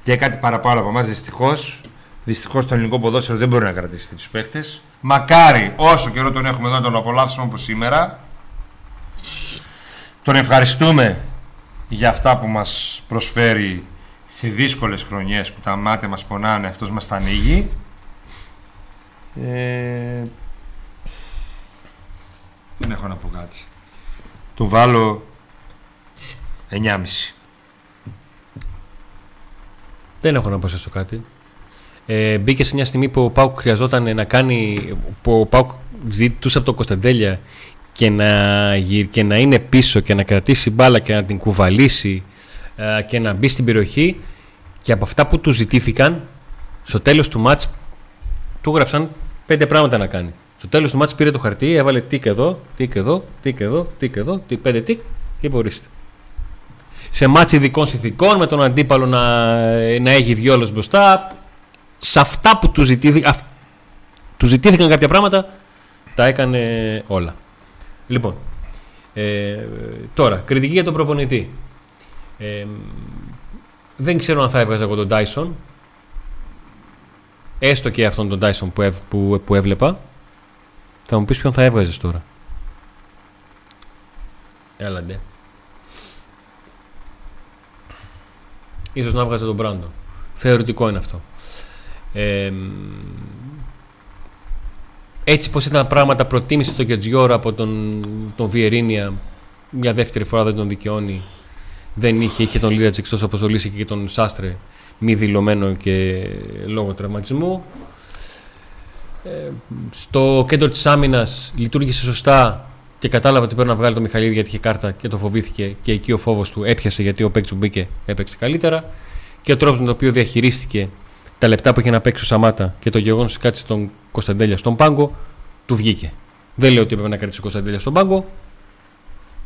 S2: Για κάτι παραπάνω από εμάς, δυστυχώς. Δυστυχώς το ελληνικό ποδόσφαιρο δεν μπορεί να κρατήσει τους παίχτε. Μακάρι όσο καιρό τον έχουμε εδώ να τον απολαύσουμε όπως σήμερα. Τον ευχαριστούμε για αυτά που μας προσφέρει σε δύσκολες χρονιές που τα μάτια μας πονάνε, αυτός μας τα ανοίγει. Ε, δεν έχω να πω κάτι. Του βάλω 9,5.
S1: Δεν έχω να προσθέσω κάτι. Ε, μπήκε σε μια στιγμή που ο Πάουκ χρειαζόταν να κάνει. που ο Πάουκ ζητούσε από τον Κωνσταντέλια και να, γυρ- και να είναι πίσω και να κρατήσει μπάλα και να την κουβαλήσει ε, και να μπει στην περιοχή. Και από αυτά που τους ζητήθηκαν, στο τέλος του μάτς του γράψαν πέντε πράγματα να κάνει. Στο τέλος του μάτς πήρε το χαρτί, έβαλε τίκ εδώ, τίκ εδώ, τίκ εδώ, τίκ εδώ, τίκ, πέντε τίκ και είπε ορίστε σε μάτς ειδικών συνθηκών με τον αντίπαλο να, να έχει βγει όλος μπροστά σε αυτά που του, ζητήθη, αυ- του ζητήθηκαν κάποια πράγματα τα έκανε όλα λοιπόν ε, τώρα κριτική για τον προπονητή ε, δεν ξέρω αν θα έβγαζα εγώ τον Dyson έστω και αυτόν τον Dyson που, έβ- που, που έβλεπα θα μου πεις ποιον θα έβγαζες τώρα Έλα ντε. Ίσως να βγάζε τον Μπράντο. Θεωρητικό είναι αυτό. Ε, μ, έτσι πως ήταν τα πράγματα προτίμησε το Γετζιόρα από τον, τον Βιερίνια μια δεύτερη φορά δεν τον δικαιώνει. Δεν είχε, είχε τον Λίρατς εκτός αποστολής είχε και τον Σάστρε μη δηλωμένο και λόγω τραυματισμού. Ε, στο κέντρο της άμυνας λειτουργήσε σωστά και κατάλαβε ότι πρέπει να βγάλει το Μιχαλίδη γιατί είχε κάρτα και το φοβήθηκε και εκεί ο φόβος του έπιασε γιατί ο παίκτη που μπήκε έπαιξε καλύτερα. Και ο τρόπος με τον οποίο διαχειρίστηκε τα λεπτά που είχε να παίξει ο Σαμάτα και το γεγονός ότι κάτσε τον Κωνσταντέλια στον πάγκο του βγήκε. Δεν λέω ότι έπρεπε να κρατήσει ο Κωνσταντέλια στον πάγκο,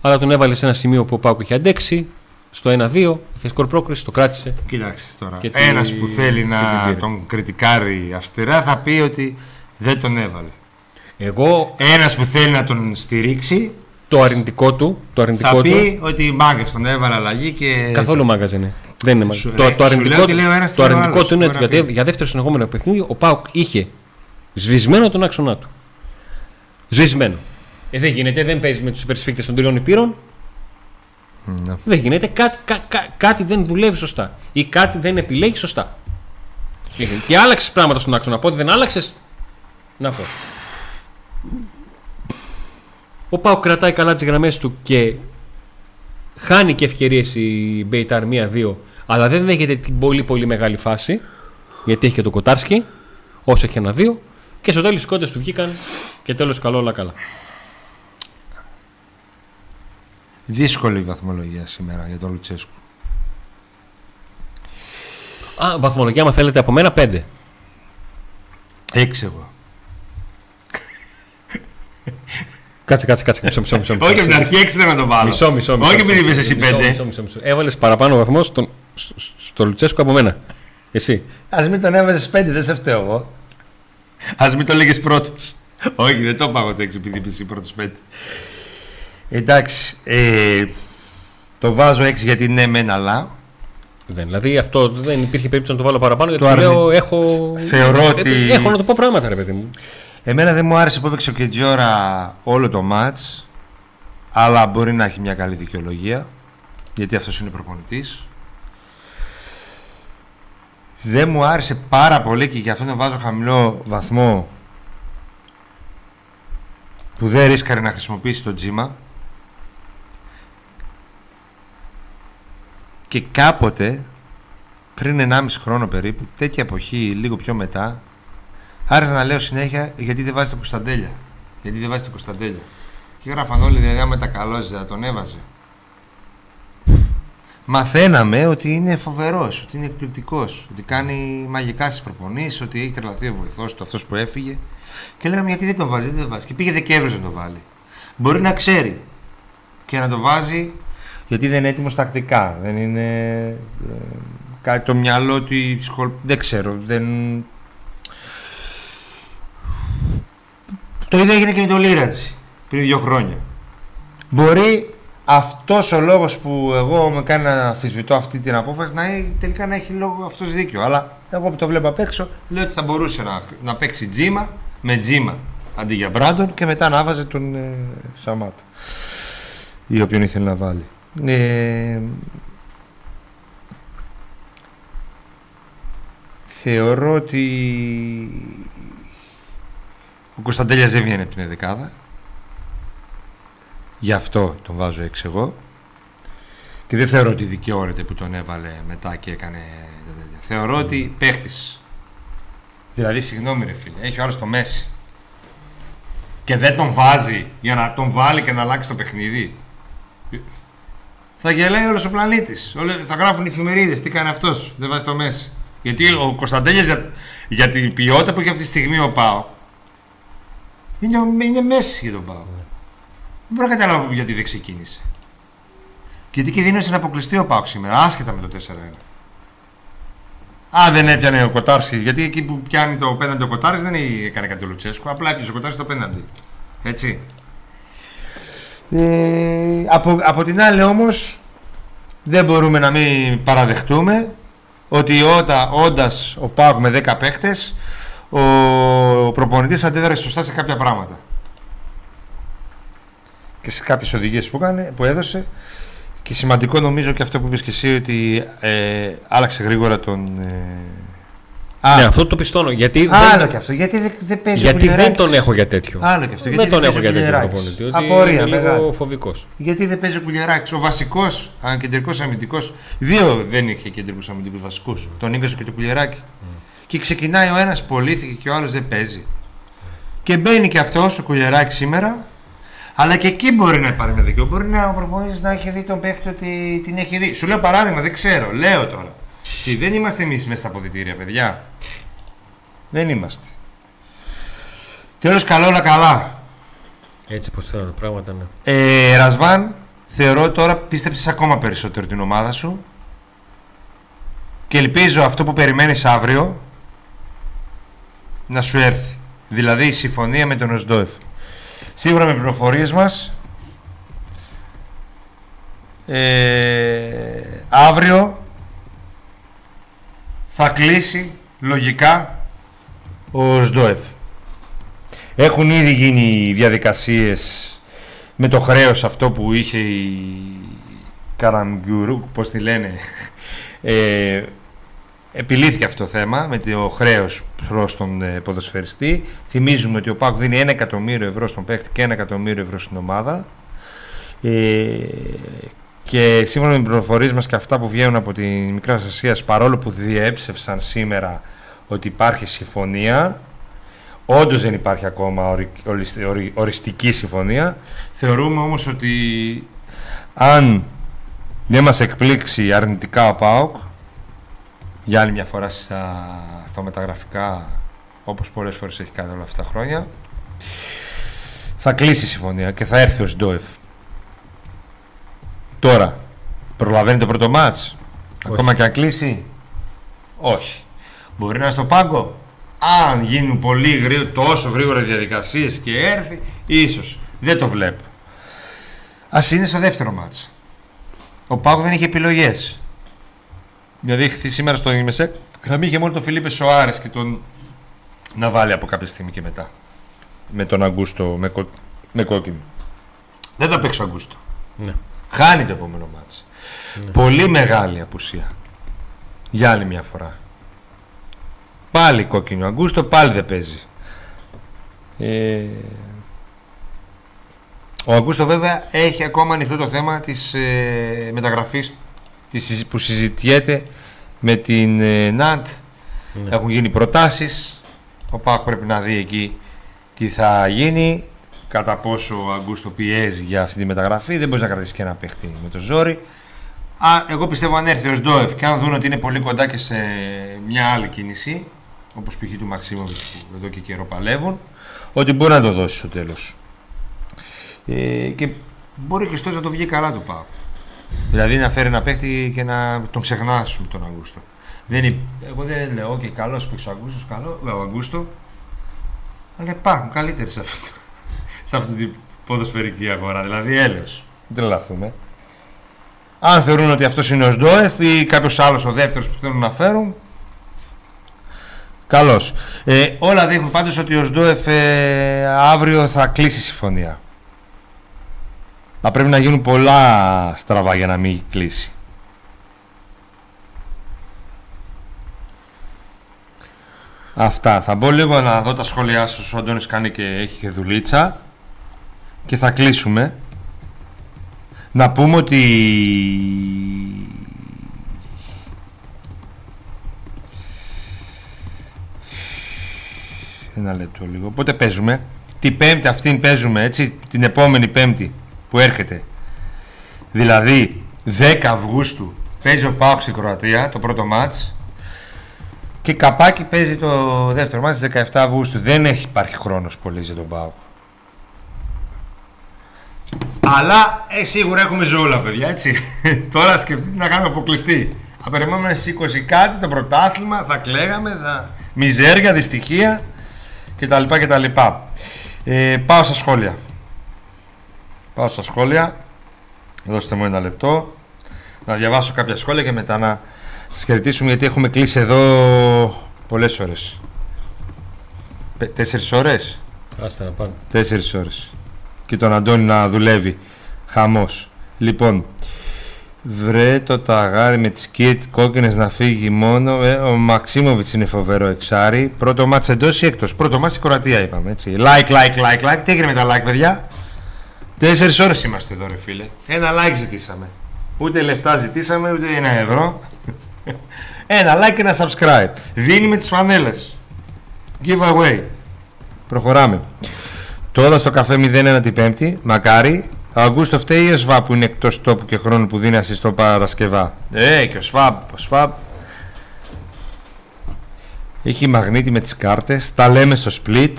S1: αλλά τον έβαλε σε ένα σημείο που ο Πάγκο είχε αντέξει, στο 1-2, είχε σκορ πρόκριση, το κράτησε.
S2: Κοίταξε τώρα.
S1: Και τη-
S2: Ένας που θέλει
S1: και
S2: να
S1: την πήρε.
S2: τον κριτικάρει αυστηρά θα πει ότι δεν τον έβαλε.
S1: Εγώ
S2: Ένας που θέλει να τον στηρίξει
S1: το αρνητικό του, το αρνητικό
S2: θα
S1: του,
S2: πει ότι οι μάγκες τον έβαλε αλλαγή και.
S1: καθόλου μάγκας δεν είναι. Δεν είναι
S2: Σου-
S1: μάγκα.
S2: ρε,
S1: Το, το
S2: σου
S1: αρνητικό,
S2: λέω ότι λέει ο ένας,
S1: το
S2: τι λέει ο
S1: αρνητικό
S2: άλλος.
S1: του είναι
S2: Μπορεί
S1: ότι
S2: να
S1: για,
S2: πει.
S1: για δεύτερο συνεχόμενο παιχνίδι ο Πάουκ είχε σβησμένο τον άξονά του. Σβησμένο. Ε, δεν γίνεται, δεν παίζει με τους υπερσφίκτες των τριών υπήρων.
S2: Ναι.
S1: Δεν γίνεται. Κάτι, κα- κα- κάτι δεν δουλεύει σωστά. Ή κάτι δεν επιλέγει σωστά. Και άλλαξες πράγματα στον άξονα. Από ό,τι δεν άλλαξες. Να πω. Ο Πάο κρατάει καλά τις γραμμές του και χάνει και ευκαιρίες η Μπέιταρ 1-2, αλλά δεν δέχεται την πολύ πολύ μεγάλη φάση. Γιατί έχει και το Κοτάρσκι, όσο έχει ένα-δύο. Και στο τέλος οι κότε του βγήκαν και τέλος καλό, όλα καλά.
S2: Δύσκολη η βαθμολογία σήμερα για τον Λουτσέσκου.
S1: Α, βαθμολογία, άμα θέλετε από μένα, 5.
S2: Έξι εγώ.
S1: Κάτσε, κάτσε, κάτσε. Μισό, μισό, μισό.
S2: Όχι από την αρχή έξι δεν να το βάλω.
S1: Μισό, μισό. μισό
S2: Όχι επειδή
S1: μισό,
S2: είπες εσύ
S1: μισό,
S2: πέντε.
S1: Μισό, μισό, μισό. Έβαλες παραπάνω βαθμός στον, στο, στο Λουτσέσκο από μένα. Εσύ.
S2: Α μην τον έβαζες πέντε, δεν σε φταίω εγώ. Α μην το λέγες πρώτος. Όχι, δεν το πάω το έξι επειδή είπες εσύ πρώτος πέντε. Εντάξει. Ε, το βάζω έξι γιατί ναι, μεν αλλά.
S1: Δεν, δηλαδή αυτό δεν υπήρχε περίπτωση να το βάλω παραπάνω γιατί
S2: Το
S1: σου
S2: αρνη-
S1: λέω έχω.
S2: Θεωρώ
S1: Ε,
S2: ότι-
S1: Έχω να το πω πράγματα, ρε παιδί μου.
S2: Εμένα δεν μου άρεσε που έπαιξε ο Κετζιόρα όλο το μάτς αλλά μπορεί να έχει μια καλή δικαιολογία γιατί αυτός είναι προπονητής δεν μου άρεσε πάρα πολύ και γι' αυτό τον βάζω χαμηλό βαθμό που δεν ρίσκαρε να χρησιμοποιήσει το τζίμα και κάποτε πριν 1,5 χρόνο περίπου τέτοια εποχή λίγο πιο μετά Άρεσε να λέω συνέχεια γιατί δεν βάζει το Κωνσταντέλια; Γιατί δεν βάζει το Κωνσταντέλια; Και γράφαν όλοι δηλαδή άμα τα καλώζει θα τον έβαζε. Μαθαίναμε ότι είναι φοβερός, ότι είναι εκπληκτικός, ότι κάνει μαγικά στις προπονήσεις, ότι έχει τρελαθεί ο βοηθός του, αυτός που έφυγε. Και λέγαμε γιατί δεν τον βάζεις, γιατί δεν τον βάζεις. Και πήγε Δεκέμβριος να το βάλει. Μπορεί να ξέρει και να το βάζει γιατί δεν είναι έτοιμος τακτικά. Δεν είναι. ε, κάτι το μυαλό του. η σχολ- Δεν ξέρω. Δεν, Το ίδιο έγινε και με το Λίρατζι πριν δύο χρόνια. Μπορεί αυτός ο λόγος που εγώ με κάνει να αμφισβητώ αυτή την απόφαση να έχει, τελικά να έχει λόγο αυτός δίκιο. Αλλά εγώ που το βλέπω απ' έξω λέω ότι θα μπορούσε να, να παίξει τζίμα με τζίμα αντί για Μπράντον και μετά να βάζει τον ε, Σαμάτα ή όποιον ήθελε να βάλει. Ε, θεωρώ ότι ο Κωνσταντέλιας δεν βγαίνει από την εδεκάδα. Γι' αυτό τον βάζω έξι εγώ. Και δεν θεωρώ ότι δικαιώνεται που τον έβαλε μετά και έκανε τα τέτοια. Θεωρώ ότι παίχτης. Δηλαδή, συγγνώμη ρε φίλε, έχει ο άλλος το Μέση. Και δεν τον βάζει για να τον βάλει και να αλλάξει το παιχνίδι. Θα γελάει όλος ο πλανήτης. Όλε- Θα γράφουν οι εφημερίδες τι κάνει αυτός. Δεν βάζει το Μέση. Γιατί ο Κωνσταντέλιας για, για την ποιότητα που έχει αυτή τη στιγμή ο Πάο είναι, ο- είναι μέση για τον Πάο. Δεν μπορώ να καταλάβω γιατί δεν ξεκίνησε. Γιατί κινδύνευσε να αποκλειστεί ο Πάο σήμερα, άσχετα με το 4-1. Α, δεν έπιανε ο Κοτάρση. Γιατί εκεί που πιάνει το πέναντι ο Κοτάρση δεν έκανε κάτι ο Λουτσέσκο. Απλά έπιασε ο Κοτάρση το πέναντι. Έτσι. Ε, από, από την άλλη όμως δεν μπορούμε να μην παραδεχτούμε ότι όταν, όντας ο Πάοκ με 10 παίχτες ο, ο προπονητής αντέδρασε σωστά σε κάποια πράγματα και σε κάποιες οδηγίες που, έκανε, που έδωσε και σημαντικό νομίζω και αυτό που είπες και εσύ ότι ε, άλλαξε γρήγορα τον ε, Α,
S1: Ναι, αυτό το πιστώνω. Γιατί,
S2: άλλο
S1: δεν,
S2: και αυτό. Γιατί δεν, δεν παίζει ο
S1: γιατί δεν
S2: Κουλιεράκης.
S1: τον έχω για τέτοιο.
S2: Άλλο και αυτό. Γιατί
S1: δεν τον
S2: παίζει
S1: έχω
S2: ο
S1: για τέτοιο
S2: Κουλιεράκης.
S1: προπονητή. Ότι
S2: Απορία,
S1: είναι λίγο
S2: μεγάλη.
S1: φοβικός.
S2: Γιατί δεν παίζει ο Κουλιεράκης. Ο βασικός, αν κεντρικό αμυντικός. Δύο δεν είχε κεντρικούς αμυντικούς βασικούς. Τον Νίκο και τον Κουλιεράκη. Και ξεκινάει ο ένας, πωλήθηκε και ο άλλος δεν παίζει. Και μπαίνει και αυτός ο Κουλιεράκη σήμερα. Αλλά και εκεί μπορεί να υπάρχει ένα δικαίωμα. Μπορεί να ο προπονητής να έχει δει τον παίχτη ότι την έχει δει. Σου λέω παράδειγμα, δεν ξέρω. Λέω τώρα. Έτσι, δεν είμαστε εμείς μέσα στα αποδητήρια, παιδιά. Δεν είμαστε. Τέλος, καλό όλα καλά.
S1: Έτσι πως θέλω τα πράγματα, ναι.
S2: Ε, Ρασβάν, θεωρώ τώρα πίστεψες ακόμα περισσότερο την ομάδα σου και ελπίζω αυτό που περιμένεις αύριο να σου έρθει. Δηλαδή η συμφωνία με τον Οσντόεφ. Σίγουρα με πληροφορίες μας ε, αύριο θα κλείσει λογικά ο Οσντόεφ. Έχουν ήδη γίνει οι διαδικασίες με το χρέος αυτό που είχε η, Καραμγκουρού, πώς τη λένε, ε, επιλύθηκε αυτό το θέμα με το χρέος προς τον ε, ποδοσφαιριστή. Θυμίζουμε ότι ο Πάκου δίνει 1 εκατομμύριο ευρώ στον παίχτη και 1 εκατομμύριο ευρώ στην ομάδα. Ε, και σύμφωνα με τι πληροφορίες μας και αυτά που βγαίνουν από τη Μικρά Ασία, παρόλο που διέψευσαν σήμερα ότι υπάρχει συμφωνία, όντως δεν υπάρχει ακόμα οριστική συμφωνία. Θεωρούμε όμως ότι αν δεν μας εκπλήξει αρνητικά ο ΠΑΟΚ για άλλη μια φορά στα, στα μεταγραφικά όπως πολλές φορές έχει κάνει όλα αυτά τα χρόνια θα κλείσει η συμφωνία και θα έρθει ο Σντόεφ τώρα προλαβαίνει το πρώτο μάτς; Ακόμα και αν κλείσει; Όχι. Μπορεί να είναι στο πάγκο; Αν γίνουν πολύ γρήγορα, τόσο γρήγορα διαδικασίες και έρθει ίσως. Δεν το βλέπω. Ας είναι στο δεύτερο μάτς. Ο Πάγκο δεν είχε επιλογές Δηλαδή σήμερα στο Ιμεσέκ γραμμή είχε μόνο τον Φιλίπε Σοάρες και τον να βάλει από κάποια στιγμή και μετά. Με τον Αγκούστο, με, κο... με κόκκινο. Δεν θα παίξει ο Αγκούστο. Ναι. Χάνει το επόμενο μάτς. Ναι. Πολύ μεγάλη απουσία. Για άλλη μια φορά. Πάλι κόκκινο Αγκούστο, πάλι δεν παίζει. Ε... Ο Αγκούστο βέβαια έχει ακόμα ανοιχτό το θέμα της ε, μεταγραφής που συζητιέται με την ε, ΝΑΤ. Ναι. Έχουν γίνει προτάσεις. Ο ΠΑΚ πρέπει να δει εκεί τι θα γίνει. Κατά πόσο ο Αγκούστο πιέζει για αυτή τη μεταγραφή. Δεν μπορείς να κρατήσεις και ένα παίχτη με το ζόρι. Α, εγώ πιστεύω αν έρθει ο Σντόεφ και αν δουν ότι είναι πολύ κοντά και σε μια άλλη κίνηση, όπως π.χ. του Μαξίμοβιτ που εδώ και καιρό παλεύουν, ότι μπορεί να το δώσει στο τέλος. Ε, και μπορεί και στο να το βγει καλά του Πάου. Δηλαδή να φέρει ένα παίχτη και να τον ξεχνάσουμε τον Αγκούστο. Δεν, εγώ δεν λέω, και καλός παίξει ο Αγκούστο, καλό, ο Αγκούστο. Αλλά υπάρχουν καλύτεροι σε αυτό, σε αυτή την ποδοσφαιρική αγορά. Δηλαδή έλεος. Δεν τρελαθούμε. Αν θεωρούν ότι αυτός είναι ο Σντόεφ ή κάποιος άλλος ο δεύτερος που θέλουν να φέρουν. Καλώ. Ε, όλα δείχνουν πάντως ότι ο Σντόεφ ε, αύριο θα κλείσει συμφωνία. Θα πρέπει να γίνουν πολλά στραβά για να μην κλείσει. Αυτά. Θα μπω λίγο να δω τα σχόλιά σου. Ο Αντώνης κάνει και έχει και δουλίτσα. Και θα κλείσουμε. Να πούμε ότι... Ένα λεπτό λίγο. Πότε παίζουμε; Την πέμπτη αυτήν παίζουμε έτσι. Την επόμενη πέμπτη που έρχεται. Δηλαδή 10 Αυγούστου παίζει ο Πάοξ στην Κροατία το πρώτο μάτς και καπάκι παίζει το δεύτερο μάτς 17 Αυγούστου. Δεν έχει υπάρχει χρόνος πολύ για τον Πάοκ. Αλλά ε, σίγουρα έχουμε ζώλα παιδιά έτσι. Τώρα σκεφτείτε να κάνουμε αποκλειστή. Θα περιμένουμε στις 20 κάτι το πρωτάθλημα, θα κλαίγαμε, θα... μιζέρια, δυστυχία κτλ. κτλ. Ε, πάω στα σχόλια. Πάω στα σχόλια. Δώστε μου ένα λεπτό. Να διαβάσω κάποια σχόλια και μετά να σας χαιρετήσουμε γιατί έχουμε κλείσει εδώ πολλές ώρες. Τέσσερις ώρες;
S1: Άστε να πάνε.
S2: Τέσσερις ώρες. Και τον Αντώνη να δουλεύει. Χαμός. Λοιπόν, βρε το ταγάρι με τις κίτ κόκκινες να φύγει μόνο. Ε, ο Μαξίμοβιτς είναι φοβερό εξάρι. Πρώτο μάτς εντός ή εκτός; Πρώτο μάτς η Κροατία είπαμε έτσι. Like, like, like, like. Τι έγινε με τα like παιδιά; Τέσσερις ώρες είμαστε εδώ, ρε φίλε. Ένα like ζητήσαμε. Ούτε λεφτά ζητήσαμε, ούτε ένα ευρώ. ένα like και ένα subscribe. Δίνει με τις φανέλες. Giveaway. Προχωράμε. Τώρα στο καφέ 01 την Πέμπτη, μακάρι. Ο Αγκούστο φταίει ο Σβάπ που είναι εκτός τόπου και χρόνου που δίνει στο Παρασκευά. Ε, και ο Σβάπ. Ο Σβάπ έχει μαγνήτη με τις κάρτες, τα λέμε στο split,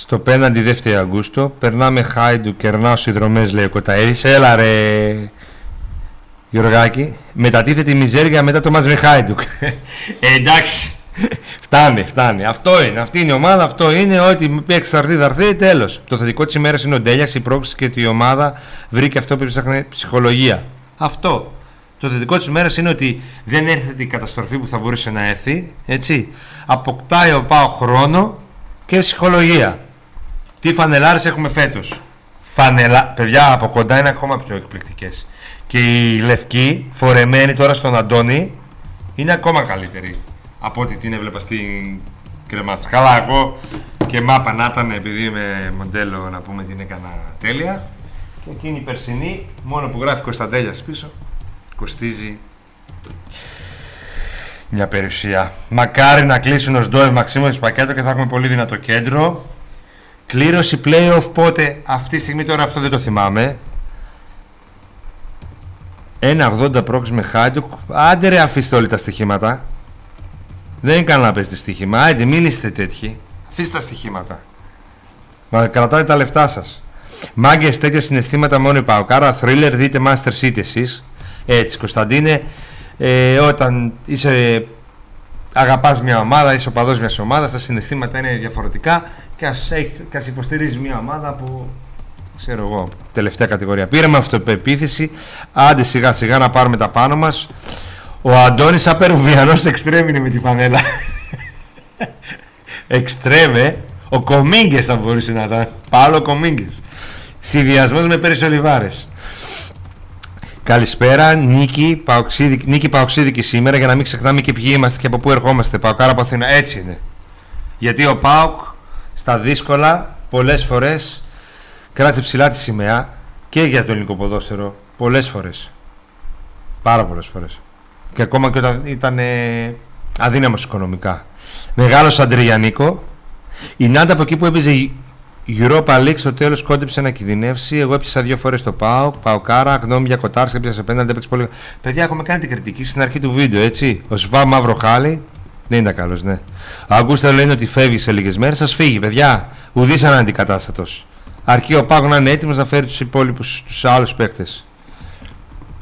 S2: στο πέναντι 2 Αυγούστου. Περνάμε Χάιντου, κερνάω συνδρομέ, λέει ο Κοταέρης. Έλα ρε, Γιωργάκη. Μετατίθεται η μιζέρια μετά το μάτς με Χάιντουκ. ε, εντάξει. φτάνει, φτάνει. Αυτό είναι. Αυτή είναι η ομάδα. Αυτό είναι. Ό,τι παίξεις αρθεί, θα έρθει. Τέλος. Το θετικό της ημέρας είναι ο Ντέλιας, η πρόκληση και ότι η ομάδα βρήκε αυτό που ψάχνει ψυχολογία. Αυτό. Το θετικό της ημέρας είναι ότι δεν έρθει η καταστροφή που θα μπορούσε να έρθει. Έτσι. Αποκτάει ο Πάο χρόνο και ψυχολογία. Τι φανελάρες έχουμε φέτος; Φανελά... Παιδιά από κοντά είναι ακόμα πιο εκπληκτικές. και η Λευκή φορεμένη τώρα στον Αντώνη είναι ακόμα καλύτερη από ό,τι την έβλεπα στην κρεμάστρα. Καλά, εγώ και μάπα να ήταν επειδή είμαι μοντέλο να πούμε την έκανα τέλεια. Και εκείνη η περσινή, μόνο που γράφει Κωνσταντέλιας πίσω, κοστίζει μια περιουσία. Μακάρι να κλείσουν ως Ντόευ Μαξίμος πακέτο και θα έχουμε πολύ δυνατό κέντρο. Κλήρωση playoff πότε, αυτή τη στιγμή τώρα αυτό δεν το θυμάμαι. 1,80 πρόκληση με Χάιντουκ. Άντε ρε αφήστε όλοι τα στοιχήματα. Δεν είναι κανένα να παίζετε στοίχημα. Άντε μην είστε τέτοιοι. Αφήστε τα στοιχήματα. Μα κρατάτε τα λεφτά σας. Μάγκες τέτοια συναισθήματα μόνο πάω. Κάρα θρίλερ δείτε Master City εσείς. Έτσι Κωνσταντίνε. Ε, όταν είσαι αγαπάς μια ομάδα, είσαι οπαδός μιας ομάδας, τα συναισθήματα είναι διαφορετικά και ας, και ας υποστηρίζει μια ομάδα που ξέρω εγώ, τελευταία κατηγορία. Πήραμε αυτοπεποίθηση, άντε σιγά σιγά να πάρουμε τα πάνω μας. Ο Αντώνης Απερουβιανός εξτρέμ είναι με τη φανέλα. εξτρέμ, Ο Κομίγκες θα μπορούσε να ήταν. Πάλο Κομίγκες. Συνδυασμός με Πέρις Ολιβάρες. Καλησπέρα, Νίκη Παοξίδικη, Νίκη Παοξίδικη σήμερα για να μην ξεχνάμε και ποιοι είμαστε και από πού ερχόμαστε. Παοκάρα από Αθήνα. Έτσι είναι. Γιατί ο Πάοκ στα δύσκολα πολλές φορές κράτησε ψηλά τη σημαία και για το ελληνικό ποδόσφαιρο πολλές φορές. Πάρα πολλές φορές. Και ακόμα και όταν ήταν ε, αδύναμος οικονομικά. Μεγάλος Αντριγιανίκο. Η Νάντα από εκεί που έπαιζε η Europa League στο τέλος κόντεψε να κινδυνεύσει. Εγώ έπιασα δύο φορές το πάω. Πάω κάρα, γνώμη για κοτάρ, έπιασε πέναντι, έπαιξε πολύ. Παιδιά, έχουμε κάνει την κριτική στην αρχή του βίντεο, έτσι. Ο Σβά Μαύρο Χάλι. Δεν ήταν καλός, ναι. Ο Αγκούστα λένε ότι φεύγεις σε λίγες μέρες. Σα φύγει, παιδιά. Ουδής αναντικατάστατο. Αρκεί ο Πάγος να είναι έτοιμος να φέρει τους υπόλοιπους, τους άλλους παίκτες.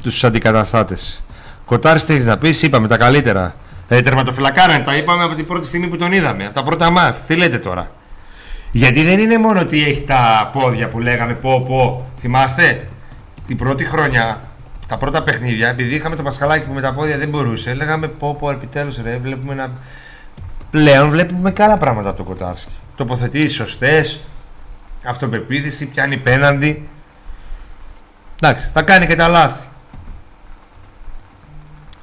S2: Τους αντικαταστάτες. Κοτάρ, τι έχεις να πεις, είπαμε τα καλύτερα. Ε, τερματοφυλακάρα, τα είπαμε από την πρώτη στιγμή που τον είδαμε. Από τα πρώτα μα. Τι λέτε τώρα; Γιατί δεν είναι μόνο ότι έχει τα πόδια που λέγαμε πω πω. Θυμάστε; Την πρώτη χρονιά, τα πρώτα παιχνίδια, επειδή είχαμε το Πασχαλάκι που με τα πόδια δεν μπορούσε, λέγαμε πω πω επιτέλους ρε, βλέπουμε να... Πλέον βλέπουμε και άλλα πράγματα από το Κοτάρσκι. Τοποθετήσεις σωστές, αυτοπεποίθηση, πιάνει πέναντι. Εντάξει, θα κάνει και τα λάθη.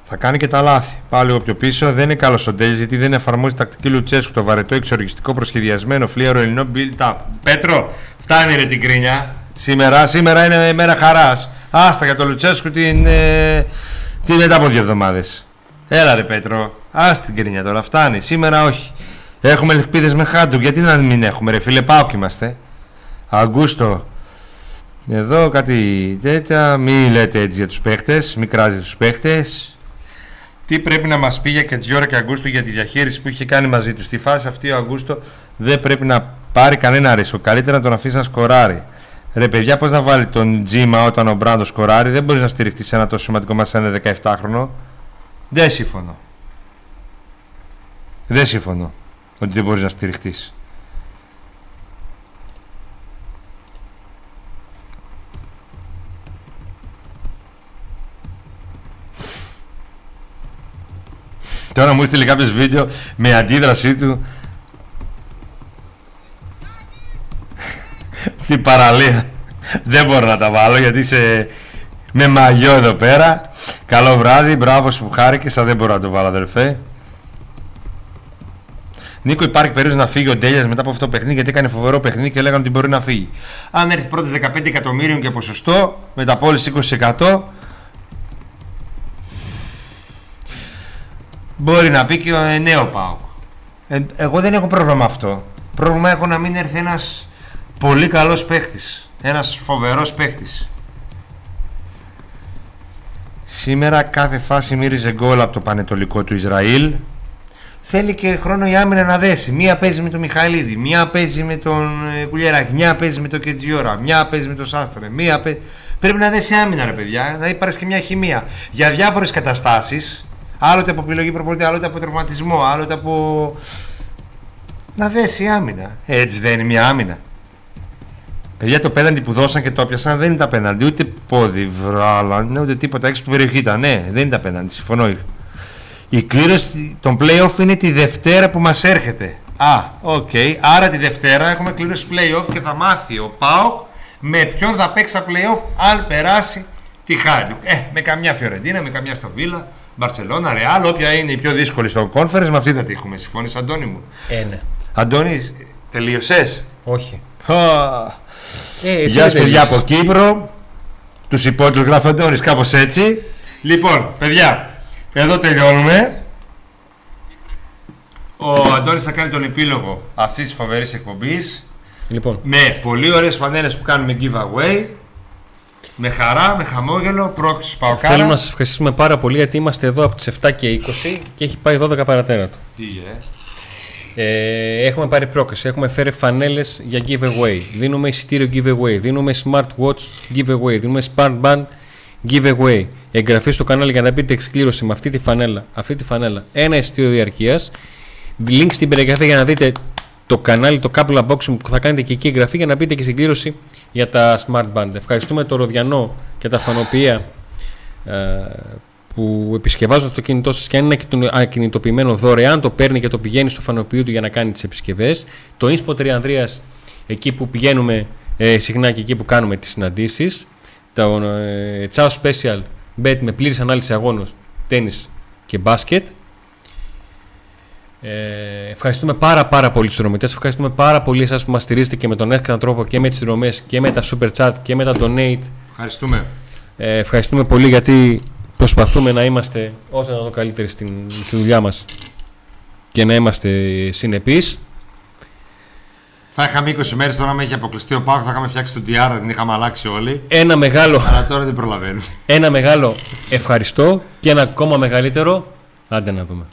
S2: Θα κάνει και τα λάθη. Πάω λίγο πιο πίσω. Δεν είναι καλός ο Ντέλη γιατί δεν εφαρμόζει τακτική Λουτσέσκου το βαρετό εξοργιστικό προσχεδιασμένο φλίαρο ελληνό build-up. Πέτρο, φτάνει ρε την κρίνια. Σήμερα, σήμερα είναι μέρα χαράς. Άστα για το Λουτσέσκου την. Ε, την μετά από δύο εβδομάδες. Έλα ρε Πέτρο, άστα την κρίνια τώρα. Φτάνει. Σήμερα όχι. Έχουμε ελπίδες με χάντου. Γιατί να μην έχουμε, ρε φίλε, πάω και είμαστε. Αγκούστο, εδώ κάτι τέτοια. Μην λέτε έτσι για τους παίχτες. Μην κράζετε τους παίχτες τι πρέπει να μας πει για Κετζιόρα και Αγκούστο για τη διαχείριση που είχε κάνει μαζί τους. Στη φάση αυτή ο Αγκούστο δεν πρέπει να πάρει κανένα ρίσκο. Καλύτερα να τον αφήσει να σκοράρει. Ρε παιδιά, πώς να βάλει τον Τζίμα όταν ο Μπράντος σκοράρει, δεν μπορείς να στηριχτείς σε ένα τόσο σημαντικό μας ένα 17χρονο. Δεν συμφωνώ. Δεν συμφωνώ ότι δεν μπορείς να στηριχτείς. Τώρα μου έστειλε κάποιος βίντεο με αντίδρασή του στην παραλία. Δεν μπορώ να τα βάλω γιατί είσαι με μαγιό εδώ πέρα. Καλό βράδυ, μπράβο που χάρηκε, δεν μπορώ να το βάλω αδερφέ. Νίκο, υπάρχει περίπτωση να φύγει ο Ντέλιας μετά από αυτό το παιχνίδι γιατί έκανε φοβερό παιχνίδι και λέγανε ότι μπορεί να φύγει. Αν έρθει πρώτες 15 εκατομμύριων και ποσοστό, μεταπόληση 20%, Μπορεί να πει και ο ε, νέο πάω. Ε, εγώ δεν έχω πρόβλημα με αυτό. Πρόβλημα έχω να μην έρθει ένας πολύ καλός παίχτης. Ένας φοβερός παίχτης. Σήμερα κάθε φάση μύριζε γκολ από το πανετολικό του Ισραήλ. Θέλει και χρόνο η άμυνα να δέσει. Μία παίζει με τον Μιχαηλίδη, μία παίζει με τον ε, Κουλιεράκη, μία παίζει με τον Κετζιόρα, μία παίζει με τον Σάστρε, μία παίζει... Πρέπει να δέσει άμυνα, ρε παιδιά, να υπάρξει και μια χημεία. Για διάφορες καταστάσεις Άλλοτε από επιλογή προπονητή, άλλοτε από τραυματισμό, άλλοτε από. Να δέσει άμυνα. Έτσι δεν είναι μια άμυνα. Παιδιά το πέναλτι που δώσαν και το έπιασαν δεν ήταν πέναλτι. Ούτε πόδι βράλαν, ούτε τίποτα έξω του περιοχή ήταν. Ναι, δεν ήταν πέναλτι. Συμφωνώ. Η κλήρωση των playoff είναι τη Δευτέρα που μας έρχεται. Α, OK. Okay. Άρα τη Δευτέρα έχουμε κλήρωση playoff και θα μάθει ο ΠΑΟΚ με ποιον θα παίξει playoff αν περάσει Τι χάρη. Ε, με καμιά Φιωρεντίνα, με καμιά Άστον Βίλα, Μπαρσελόνα, Ρεάλ, όποια είναι η πιο δύσκολη στο conference, με αυτή θα τύχουμε. Συμφωνεί, Αντώνη μου;
S1: Ε, ναι.
S2: Αντώνη, τελείωσες;
S1: Όχι.
S2: Ε, Γεια σα, παιδιά από Κύπρο. Τους υπόλοιπου γράφει Αντώνη, κάπως έτσι. Λοιπόν, παιδιά, εδώ τελειώνουμε. Ο Αντώνης θα κάνει τον επίλογο αυτής της φοβερής εκπομπής.
S1: Λοιπόν.
S2: Με πολύ ωραίες φανέλες που κάνουμε giveaway. Με χαρά, με χαμόγελο, πρόκληση Παοκάρα.
S1: Θέλουμε να σας ευχαριστήσουμε πάρα πολύ γιατί είμαστε εδώ από τις 7 και 20 και έχει πάει 12 παρατέρατο.
S2: Τι ε.
S1: Ε, έχουμε πάρει πρόκληση, έχουμε φέρει φανέλες για giveaway. Δίνουμε εισιτήριο giveaway, δίνουμε smartwatch giveaway, δίνουμε smartband giveaway. Εγγραφή στο κανάλι για να μπείτε εξκλήρωση με αυτή τη φανέλα. Αυτή τη φανέλα. Ένα εισιτήριο διαρκείας. Link στην περιγραφή για να δείτε το κανάλι, το couple unboxing που θα κάνετε και εκεί εγγραφή για να μπείτε και στην κλήρωση για τα smart band. Ευχαριστούμε το Ροδιανό και τα φανοπία ε, που επισκευάζουν το κινητό σας και αν είναι ακινητοποιημένο δωρεάν, το παίρνει και το πηγαίνει στο φανοποιείο του για να κάνει τις επισκευές. Το Inspo 3 Ανδρείας, εκεί που πηγαίνουμε ε, συχνά και εκεί που κάνουμε τις συναντήσεις. Το ε, Ciao Special Bet με πλήρης ανάλυση αγώνων, τέννη και μπάσκετ. Ε, ευχαριστούμε πάρα πάρα πολύ στους δρομητές, ευχαριστούμε πάρα πολύ εσάς που μας στηρίζετε και με τον εύκολο τρόπο και με τις δρομές και με τα super chat και με τα donate.
S2: Ευχαριστούμε.
S1: Ε, ευχαριστούμε πολύ γιατί προσπαθούμε να είμαστε όσο να το καλύτεροι στην, στη δουλειά μας και να είμαστε συνεπείς.
S2: Θα είχαμε 20 μέρες τώρα με έχει αποκλειστεί ο Πάο. Θα είχαμε φτιάξει τον DR, την είχαμε αλλάξει όλοι.
S1: Ένα μεγάλο.
S2: Αλλά τώρα δεν προλαβαίνουμε.
S1: Ένα μεγάλο ευχαριστώ και ένα ακόμα μεγαλύτερο. Άντε να δούμε.